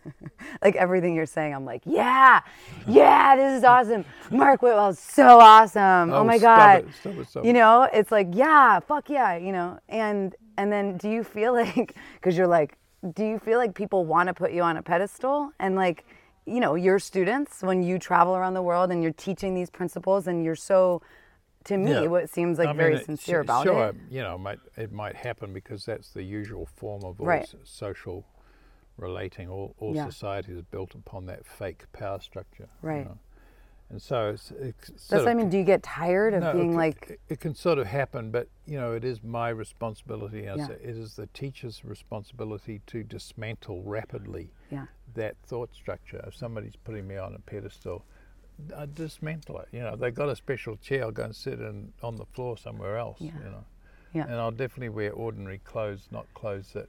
like everything you're saying, I'm like, yeah, yeah, this is awesome. Mark Whitwell is so awesome. Oh, oh my god, it, stop it, stop you know, it's like, yeah, fuck yeah, you know. And and then do you feel like, because you're like, do you feel like people want to put you on a pedestal and like, you know, your students when you travel around the world and you're teaching these principles and you're so to me yeah. what seems like I very mean, sincere about sure, it. Sure, you know, it might, it might happen because that's the usual form of right. social relating. All, all yeah. society is built upon that fake power structure. Right. You know? And so it's, it's that's I mean. Do you get tired of no, being it, like? It, it, can sort of happen, but you know, it is my responsibility. Yeah. It is the teacher's responsibility to dismantle rapidly yeah. that thought structure. If somebody's putting me on a pedestal, I dismantle it. You know, they've got a special chair. I'll go and sit in, on the floor somewhere else. Yeah. You know, yeah. and I'll definitely wear ordinary clothes, not clothes that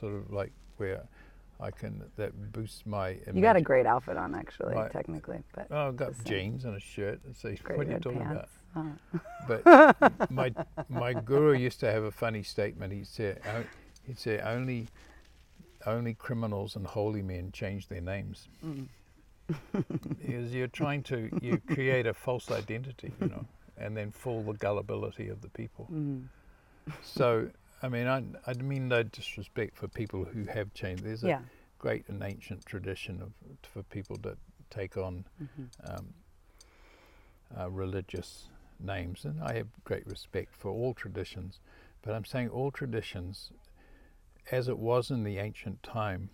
sort of like where I can that boosts my. You got a great outfit on, actually, my, technically. But oh, I've got jeans and a shirt. See, great what are you talking pants. about? But my my guru used to have a funny statement. He said he'd say only only criminals and holy men change their names. Mm. Because you're trying to you create a false identity, you know, and then fool the gullibility of the people. Mm. So I mean, I, I mean no disrespect for people who have changed. There's a yeah. great and ancient tradition of for people to take on mm-hmm. um, uh, religious names, and I have great respect for all traditions. But I'm saying all traditions, as it was in the ancient time,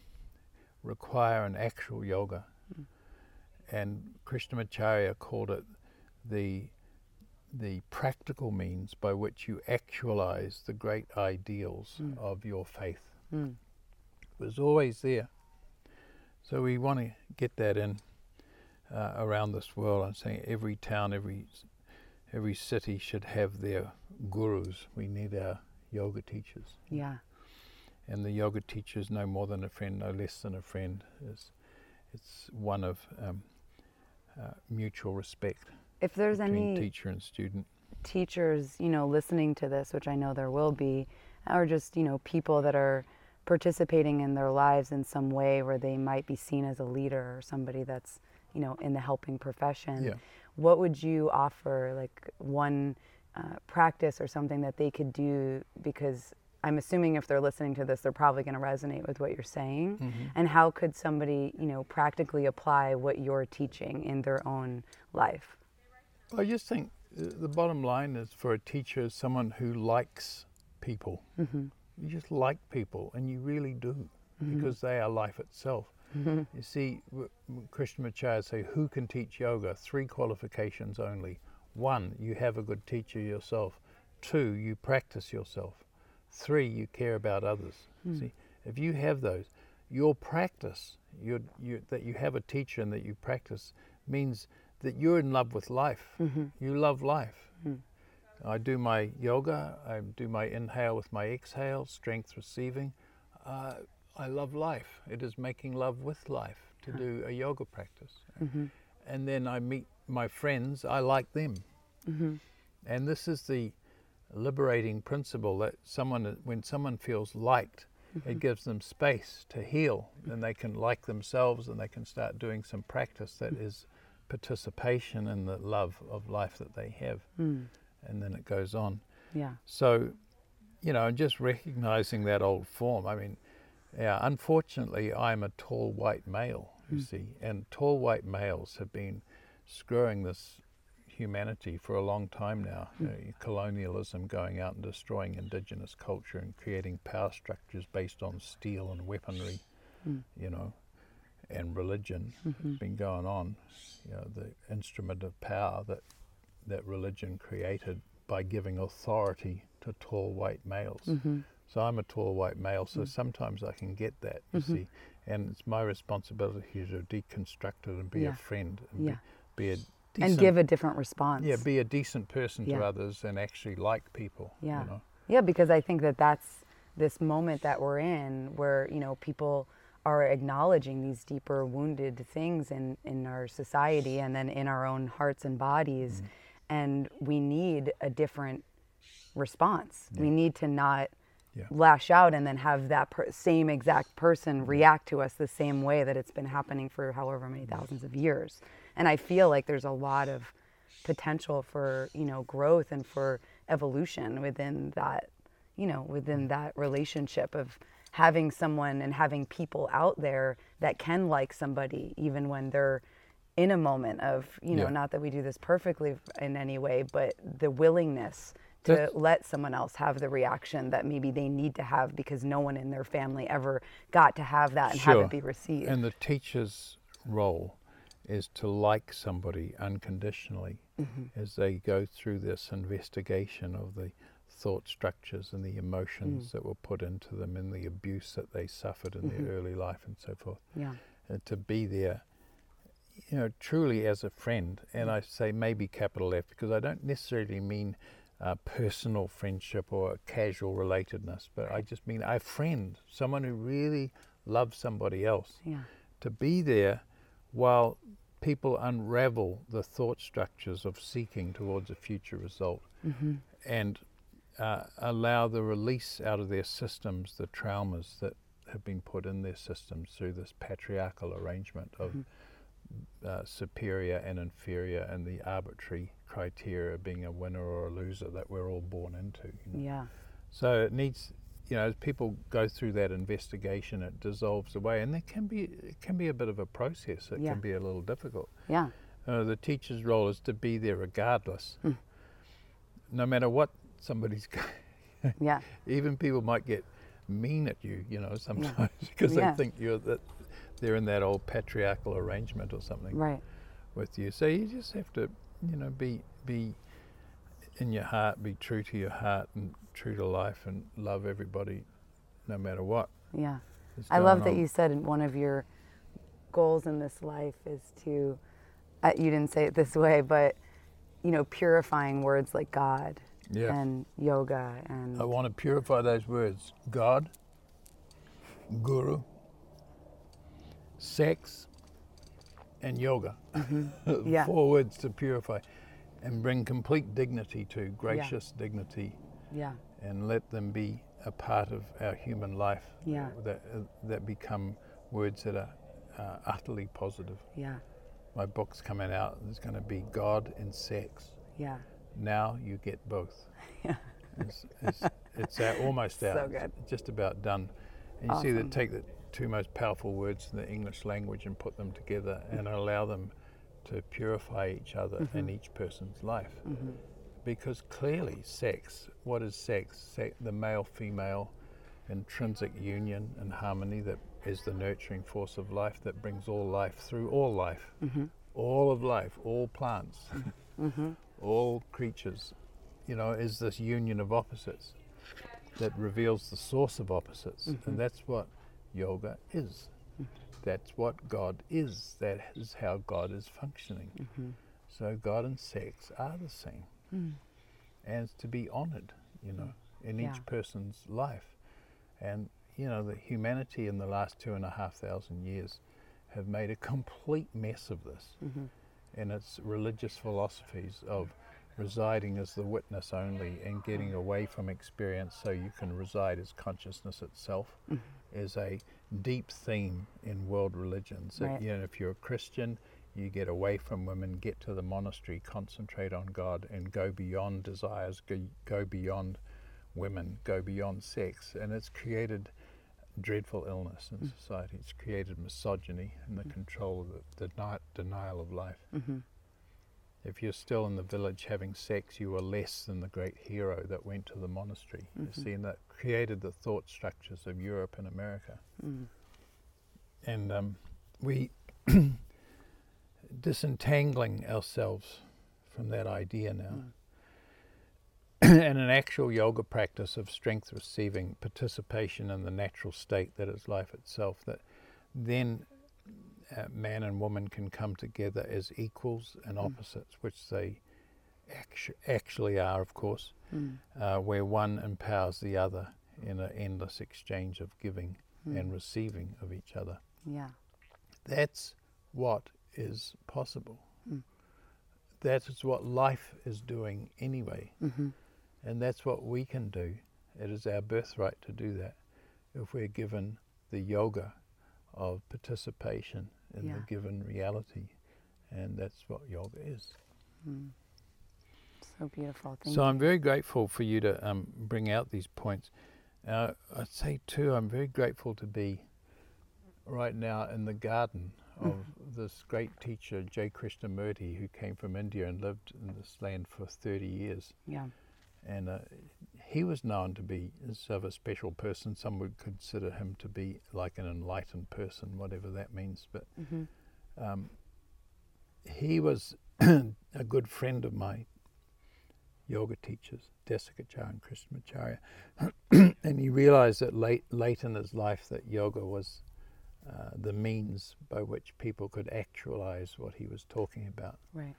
require an actual yoga. Mm. And Krishnamacharya called it the the practical means by which you actualize the great ideals mm. of your faith. Mm. It was always there. So we want to get that in uh, around this world. I'm saying every town, every every city should have their gurus. We need our yoga teachers. Yeah. And the yoga teacher is no more than a friend, no less than a friend. It's, it's one of um, uh, mutual respect If there's any teacher and student. teachers, you know, listening to this, which I know there will be, or just, you know, people that are participating in their lives in some way where they might be seen as a leader or somebody that's, you know, in the helping profession. Yeah. What would you offer, like one uh, practice or something that they could do? Because I'm assuming if they're listening to this, they're probably going to resonate with what you're saying. Mm-hmm. And how could somebody, you know, practically apply what you're teaching in their own life? I just think uh, the bottom line is for a teacher is someone who likes people. Mm-hmm. You just like people, and you really do, because they are life itself. Mm-hmm. You see, w- w- Krishnamacharya say, who can teach yoga? Three qualifications only. One, you have a good teacher yourself. Two, you practice yourself. Three, you care about others. Hmm. See, if you have those, your practice, your, your, that you have a teacher and that you practice, means that you're in love with life. Mm-hmm. You love life. Hmm. I do my yoga, I do my inhale with my exhale, strength receiving. Uh, I love life. It is making love with life to do a yoga practice. Mm-hmm. And then I meet my friends, I like them. Mm-hmm. And this is the liberating principle that someone, when someone feels liked, it mm-hmm. gives them space to heal. Then they can like themselves and they can start doing some practice that is participation in the love of life that they have. Hmm. And then it goes on. Yeah. So, you know, just recognizing that old form. I mean, yeah, unfortunately, I'm a tall white male, you hmm. see, and tall white males have been screwing this humanity for a long time now. You know, colonialism going out and destroying indigenous culture and creating power structures based on steel and weaponry, you know, and religion has been going on. You know, the instrument of power that that religion created by giving authority to tall white males. Mm-hmm. So I'm a tall white male, so sometimes I can get that, you Mm-hmm. see. And it's my responsibility to deconstruct it and be Yeah. a friend and Yeah. be, be a decent, And give a different response. yeah, be a decent person Yeah. to others and actually like people. Yeah. You know? Yeah, because I think that that's this moment that we're in where, you know, people are acknowledging these deeper wounded things in, in our society and then in our own hearts and bodies. Mm-hmm. And we need a different response. We need to not Yeah. lash out and then have that per- same exact person react to us the same way that it's been happening for however many thousands of years. And I feel like there's a lot of potential for, you know, growth and for evolution within that, you know, within mm. that relationship of having someone and having people out there that can like somebody even when they're in a moment of, you know, Yeah. not that we do this perfectly in any way, but the willingness to That's- let someone else have the reaction that maybe they need to have because no one in their family ever got to have that and have it be received. And the teacher's role is to like somebody unconditionally Mm-hmm. as they go through this investigation of the thought structures and the emotions Mm. that were put into them and the abuse that they suffered in Mm-hmm. their early life and so forth. yeah. And to be there, you know, truly as a friend. And I say maybe capital F because I don't necessarily mean uh, personal friendship or casual relatedness, but I just mean a friend, someone who really loves somebody else Yeah. to be there while people unravel the thought structures of seeking towards a future result and uh, allow the release out of their systems the traumas that have been put in their systems through this patriarchal arrangement of uh, superior and inferior and the arbitrary criteria being a winner or a loser that we're all born into. you know. Yeah. So it needs, you know, as people go through that investigation, it dissolves away, and there can be it can be a bit of a process. It Yeah. can be a little difficult. Yeah. Uh, the teacher's role is to be there regardless, Hmm. no matter what somebody's. Yeah. Even people might get mean at you, you know, sometimes because Yeah. they think you're that they're in that old patriarchal arrangement or something Right. with you. So you just have to, you know, be be in your heart, be true to your heart and true to life, and love everybody, no matter what. Yeah. I love going that you said one of your goals in this life is to, uh, you didn't say it this way, but, you know, purifying words like God Yeah. and yoga and I want to purify those words: God, Guru, sex, and yoga. Yeah. Four words to purify and bring complete dignity to, gracious dignity, Yeah. and let them be a part of our human life Yeah. that, uh, that become words that are uh, utterly positive. Yeah. My book's coming out. There's going to be God and sex. Yeah. Now you get both. Yeah. It's, it's, it's out, almost So out. good. It's just about done. And you see Awesome. that take the two most powerful words in the English language and put them together and allow them to purify each other Mm-hmm. in each person's life. Mm-hmm. Because clearly, sex, what is sex? Se- the male female intrinsic union and harmony that is the nurturing force of life that brings all life through all life, mm-hmm. all of life, all plants, mm-hmm. all creatures, you know, is this union of opposites that reveals the source of opposites. And that's what yoga is. That's what God is. That is how God is functioning. Mm-hmm. So God and sex are the same. Mm. And it's to be honored, you know, in Yeah. each person's life. And, you know, the humanity in the last two and a half thousand years have made a complete mess of this mm-hmm. in its religious philosophies of residing as the witness only and getting away from experience so you can reside as consciousness itself mm-hmm. is a deep theme in world religions. That, you know, if you're a Christian, you get away from women, get to the monastery, concentrate on God, and go beyond desires, go, go beyond women, go beyond sex. And it's created dreadful illness in mm. society. It's created misogyny and the mm. control of the deni- denial of life. Mm-hmm. If you're still in the village having sex, you are less than the great hero that went to the monastery. You mm-hmm. see, and that created the thought structures of Europe and America. Mm. And um, we disentangling ourselves from that idea now. Mm. and an actual yoga practice of strength receiving participation in the natural state that is life itself, that then uh, man and woman can come together as equals and hmm. opposites, which they actu- actually are, of course, hmm. uh, where one empowers the other in an endless exchange of giving hmm. and receiving of each other. Yeah. That's what is possible. That is what life is doing anyway. Mm-hmm. And that's what we can do. It is our birthright to do that if we're given the yoga of participation in Yeah. the given reality. And that's what yoga is. So beautiful. Thank So I'm very grateful for you to um, bring out these points. Uh, I'd say too, I'm very grateful to be right now in the garden of this great teacher, J. Krishnamurti, who came from India and lived in this land for 30 years. Yeah. And uh, he was known to be sort of a special person. Some would consider him to be like an enlightened person, whatever that means. But um, he was a good friend of my yoga teachers, Desikachar and Krishnamacharya. and he realized that late, late in his life that yoga was uh, the means by which people could actualize what he was talking about. Right.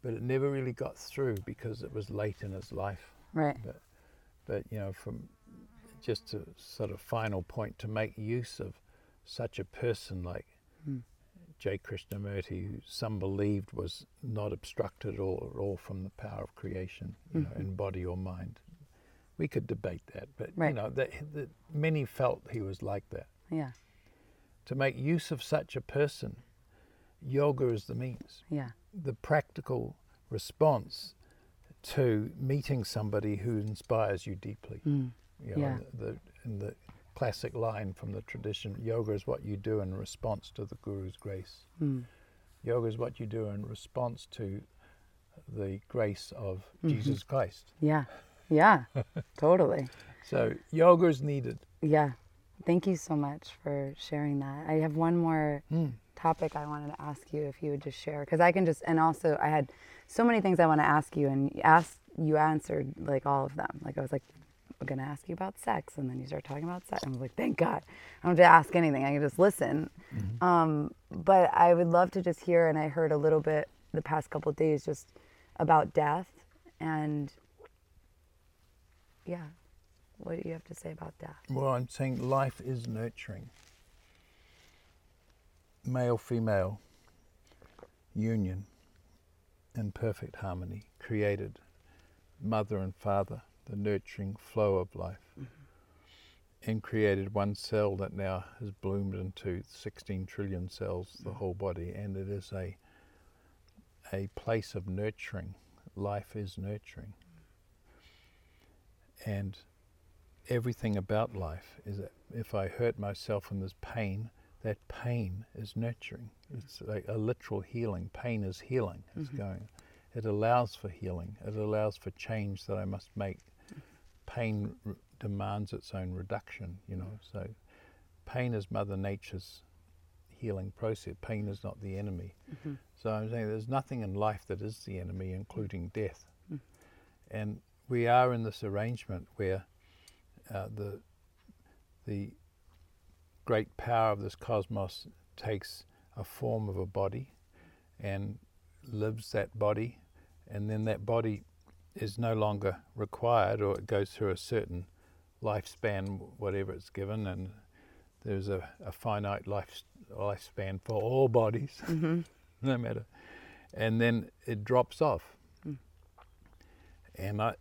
But it never really got through because it was late in his life. Right. But, but you know, from just a sort of final point to make use of such a person like hmm. J. Krishnamurti, who some believed was not obstructed at all, at all from the power of creation, you know, mm-hmm. in body or mind. We could debate that, but Right. you know, that, that many felt he was like that. Yeah. To make use of such a person, yoga is the means Yeah. the practical response to meeting somebody who inspires you deeply. Mm. You know, Yeah. the, the, in the classic line from the tradition, yoga is what you do in response to the Guru's grace. Mm. Yoga is what you do in response to the grace of mm-hmm. Jesus Christ. Yeah. Yeah. totally. So yoga is needed. Yeah. Thank you so much for sharing that. I have one more hmm. Topic I wanted to ask you if you would just share because I can just and also I had so many things I want to ask you and you asked you answered like all of them. Like I was like I'm gonna ask you about sex and then you start talking about sex. and I was like, thank God. I don't have to ask anything. I can just listen. Um, but I would love to just hear and I heard a little bit the past couple of days just about death and yeah. What do you have to say about death? Well, I'm saying life is nurturing. Male, female, union in perfect harmony, created mother and father, the nurturing flow of life, mm-hmm. and created one cell that now has bloomed into 16 trillion cells, the mm-hmm. whole body, and it is a a place of nurturing. Life is nurturing. And everything about life is that if I hurt myself and there's pain, that pain is nurturing. It's like a literal healing. Pain is healing. It's mm-hmm. going. It allows for healing. It allows for change that I must make. Pain r- demands its own reduction, you know. So pain is Mother Nature's healing process. Pain is not the enemy. Mm-hmm. So I'm saying there's nothing in life that is the enemy, including death. Mm-hmm. And we are in this arrangement where uh, the the great power of this cosmos takes a form of a body and lives that body, and then that body is no longer required, or it goes through a certain lifespan, whatever it's given, and there's a, a finite life lifespan for all bodies, mm-hmm. no matter, and then it drops off. Mm. And I,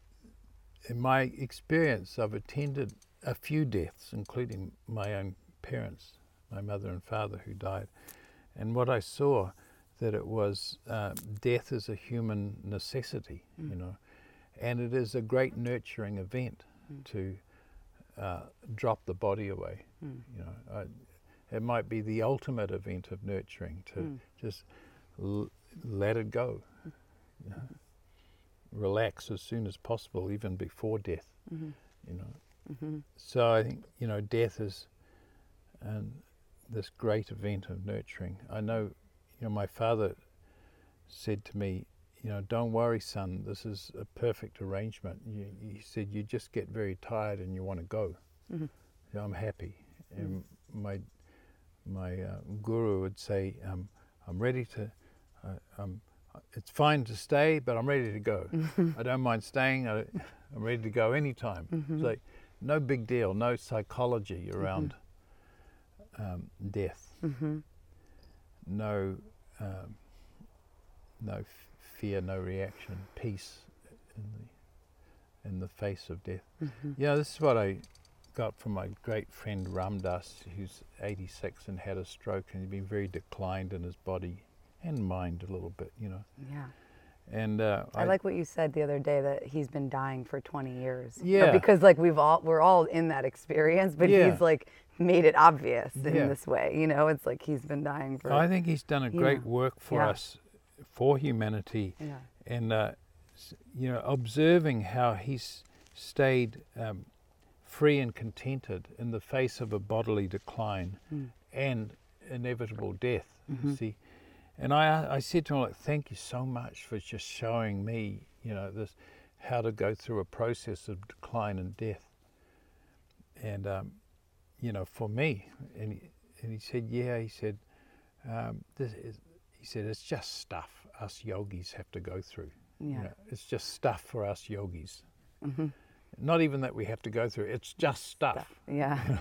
in my experience, I've attended a few deaths, including my own parents, my mother and father who died. And what I saw that it was uh, death is a human necessity, mm. you know, and it is a great nurturing event mm. to uh, drop the body away. Mm. You know, I, it might be the ultimate event of nurturing to mm. just l- let it go. Mm. You know, relax as soon as possible, even before death. Mm-hmm. You know, mm-hmm. so I think you know death is and this great event of nurturing. I know, you know, my father said to me, you know, don't worry, son. This is a perfect arrangement. You, he said you just get very tired and you want to go. Mm-hmm. You know, I'm happy. Mm-hmm. And my my uh, guru would say, um, I'm ready to. Uh, um, it's fine to stay, but I'm ready to go. I don't mind staying. I, am ready to go anytime. Mm-hmm. It's no big deal, no psychology around mm-hmm. Um, death, mm-hmm. no um, no f- fear, no reaction, peace in the in the face of death. Mm-hmm. Yeah, this is what I got from my great friend Ram Dass, who's 86 and had a stroke, and he's been very declined in his body and mind a little bit, you know. Yeah. And uh, I, I, like what you said the other day that he's been dying for 20 years. Yeah. because like we've all we're all in that experience, but yeah. he's like made it obvious in yeah. this way. You know, it's like he's been dying for. I think he's done a great yeah. work for us, for humanity, yeah. and uh, you know, observing how he's stayed um, free and contented in the face of a bodily decline mm. and inevitable death. Mm-hmm. See and I, I said to him, like, thank you so much for just showing me, you know, this, how to go through a process of decline and death. And, um, you know, for me, and he, and he said, yeah, he said, um, this is, he said, it's just stuff us yogis have to go through. Yeah. You know, it's just stuff for us yogis. Mm-hmm. Not even that we have to go through, it's just stuff. stuff. Yeah.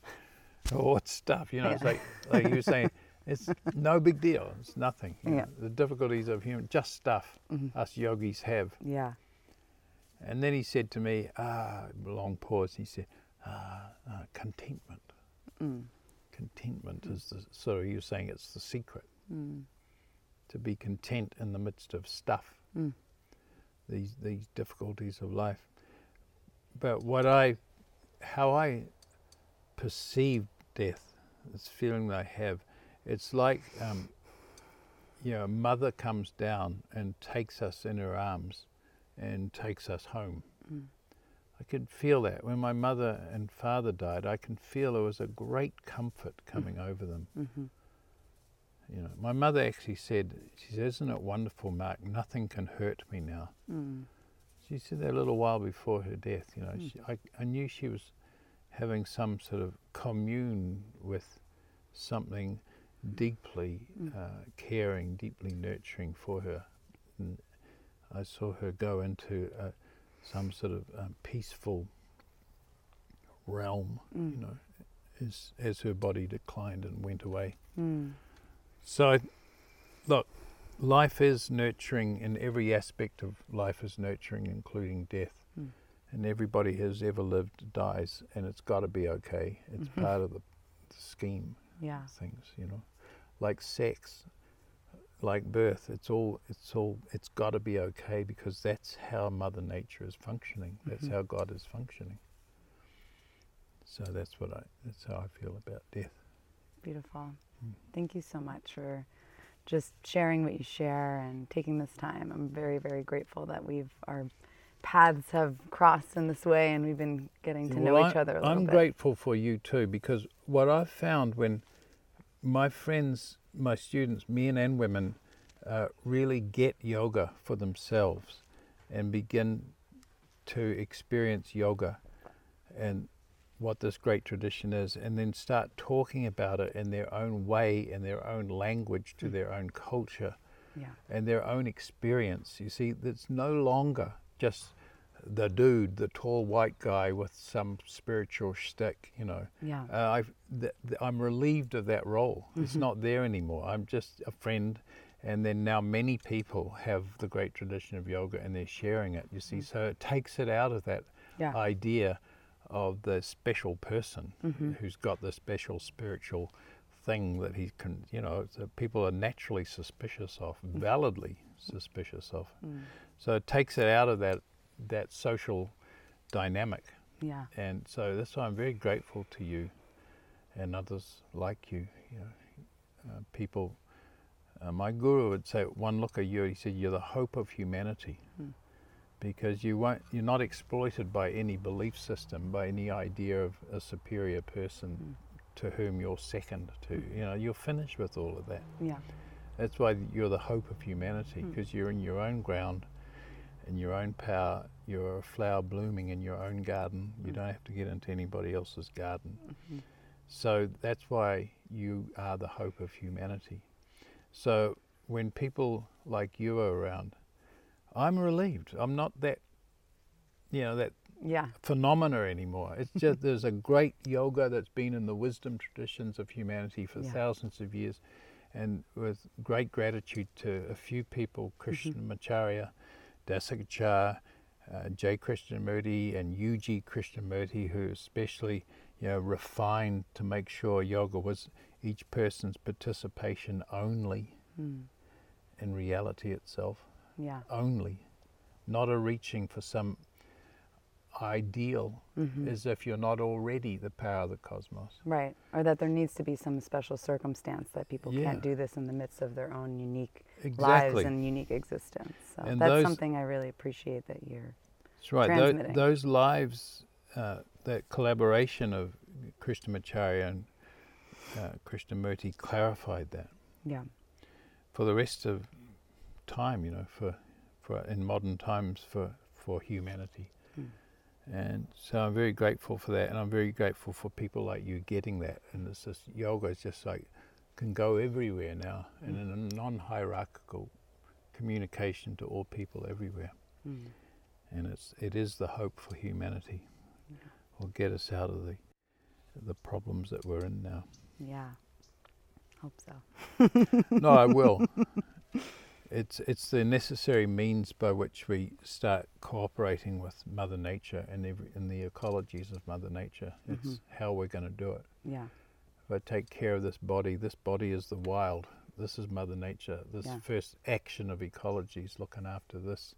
oh, it's stuff, you know, yeah. it's like, like you were saying, it's no big deal. It's nothing. Yeah. Know, the difficulties of human, just stuff mm-hmm. us yogis have. Yeah. And then he said to me, ah, long pause. He said, ah, ah contentment. Mm. Contentment mm. is the, so you're saying it's the secret. Mm. To be content in the midst of stuff, mm. these these difficulties of life. But what I, how I perceive death, this feeling that I have, it's like, um, you know, a mother comes down and takes us in her arms and takes us home. Mm. I could feel that. When my mother and father died, I can feel there was a great comfort coming mm. over them. Mm-hmm. You know, my mother actually said, she said, isn't it wonderful, Mark? Nothing can hurt me now. Mm. She said that a little while before her death. You know, mm. she, I, I knew she was having some sort of commune with something deeply mm. uh, caring, deeply nurturing for her. And I saw her go into uh, some sort of um, peaceful realm, mm. you know, as, as her body declined and went away. Mm. So, look, life is nurturing, and every aspect of life is nurturing, including death. Mm. And everybody who's ever lived dies, and it's got to be okay. It's Mhm. part of the, the scheme Yeah. things, you know, like sex, like birth. It's all, it's all, it's got to be okay because that's how Mother Nature is functioning. That's Mhm. how God is functioning. So that's what I, that's how I feel about death. Beautiful. Mm. Thank you so much for just sharing what you share and taking this time. I'm very, very grateful that we've our paths have crossed in this way and we've been getting to know Well, each other a little I'm bit. grateful for you too because what I've found when my friends, my students, men and women, uh, really get yoga for themselves and begin to experience yoga and what this great tradition is, and then start talking about it in their own way, in their own language, to Mm. their own culture Yeah. and their own experience. You see, it's no longer just the dude, the tall white guy with some spiritual shtick, you know. Yeah. Uh, I've, th- th- I'm relieved of that role. It's Mhm. not there anymore. I'm just a friend, and then now many people have the great tradition of yoga and they're sharing it. You see, Mm. so it takes it out of that Yeah. idea of the special person Mhm. who's got the special spiritual thing that he can, you know, people are naturally suspicious of, validly suspicious of. Mm. So it takes it out of that that social dynamic, Yeah. and so that's why I'm very grateful to you and others like you. You know, uh, people. Uh, my guru would say, one look at you. He said, "You're the hope of humanity." Hmm. Because you won't, you're not exploited by any belief system, by any idea of a superior person Hmm. to whom you're second to. You know, you're finished with all of that. Yeah. That's why you're the hope of humanity, Hmm. because you're in your own ground, in your own power. You're a flower blooming in your own garden. You Mm. don't have to get into anybody else's garden. Mhm. So that's why you are the hope of humanity. So when people like you are around, I'm relieved. I'm not that, you know, that Yeah. phenomena anymore. It's just there's a great yoga that's been in the wisdom traditions of humanity for Yeah. thousands of years, and with great gratitude to a few people, Krishnamacharya, Desikachar, uh, J. Krishnamurti, and UG Krishnamurti, who especially you know refined to make sure yoga was each person's participation only Mm. in reality itself Yeah. only, not a reaching for some ideal Mhm. as if you're not already the power of the cosmos. Right. Or that there needs to be some special circumstance that people Yeah. can't do this in the midst of their own unique lives and unique existence. So And that's those- something I really appreciate that you're That's right. Tho- transmitting. those lives, uh, that collaboration of Krishnamacharya and uh, Krishnamurti clarified that. yeah. For the rest of time, you know, for, for in modern times for, for humanity. Mm. And so I'm very grateful for that, and I'm very grateful for people like you getting that. And it's just yoga is just like can go everywhere now, and in a non-hierarchical communication to all people everywhere. Mm. And it's it is the hope for humanity. Will get us out of the the problems that we're in now. Yeah. Hope so. no, I will. It's it's the necessary means by which we start cooperating with Mother Nature and every, in the ecologies of Mother Nature. It's Mhm. how we're going to do it. Yeah. If I take care of this body, this body is the wild. This is Mother Nature. This Yeah. first action of ecology is looking after this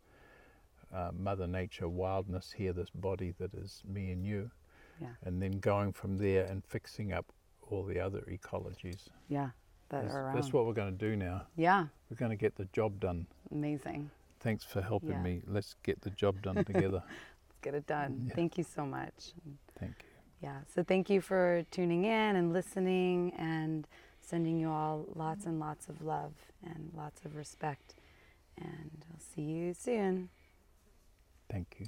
uh, Mother Nature wildness here, this body that is me and you, Yeah. and then going from there and fixing up all the other ecologies. Yeah. That That's, are around. that's what we're going to do now. yeah. We're going to get the job done. Amazing. Thanks for helping Yeah. me. Let's get the job done together. Let's get it done. Yeah. Thank you so much. Thank you. Yeah. So thank you for tuning in and listening and sending you all lots and lots of love and lots of respect. And I'll see you soon. Thank you.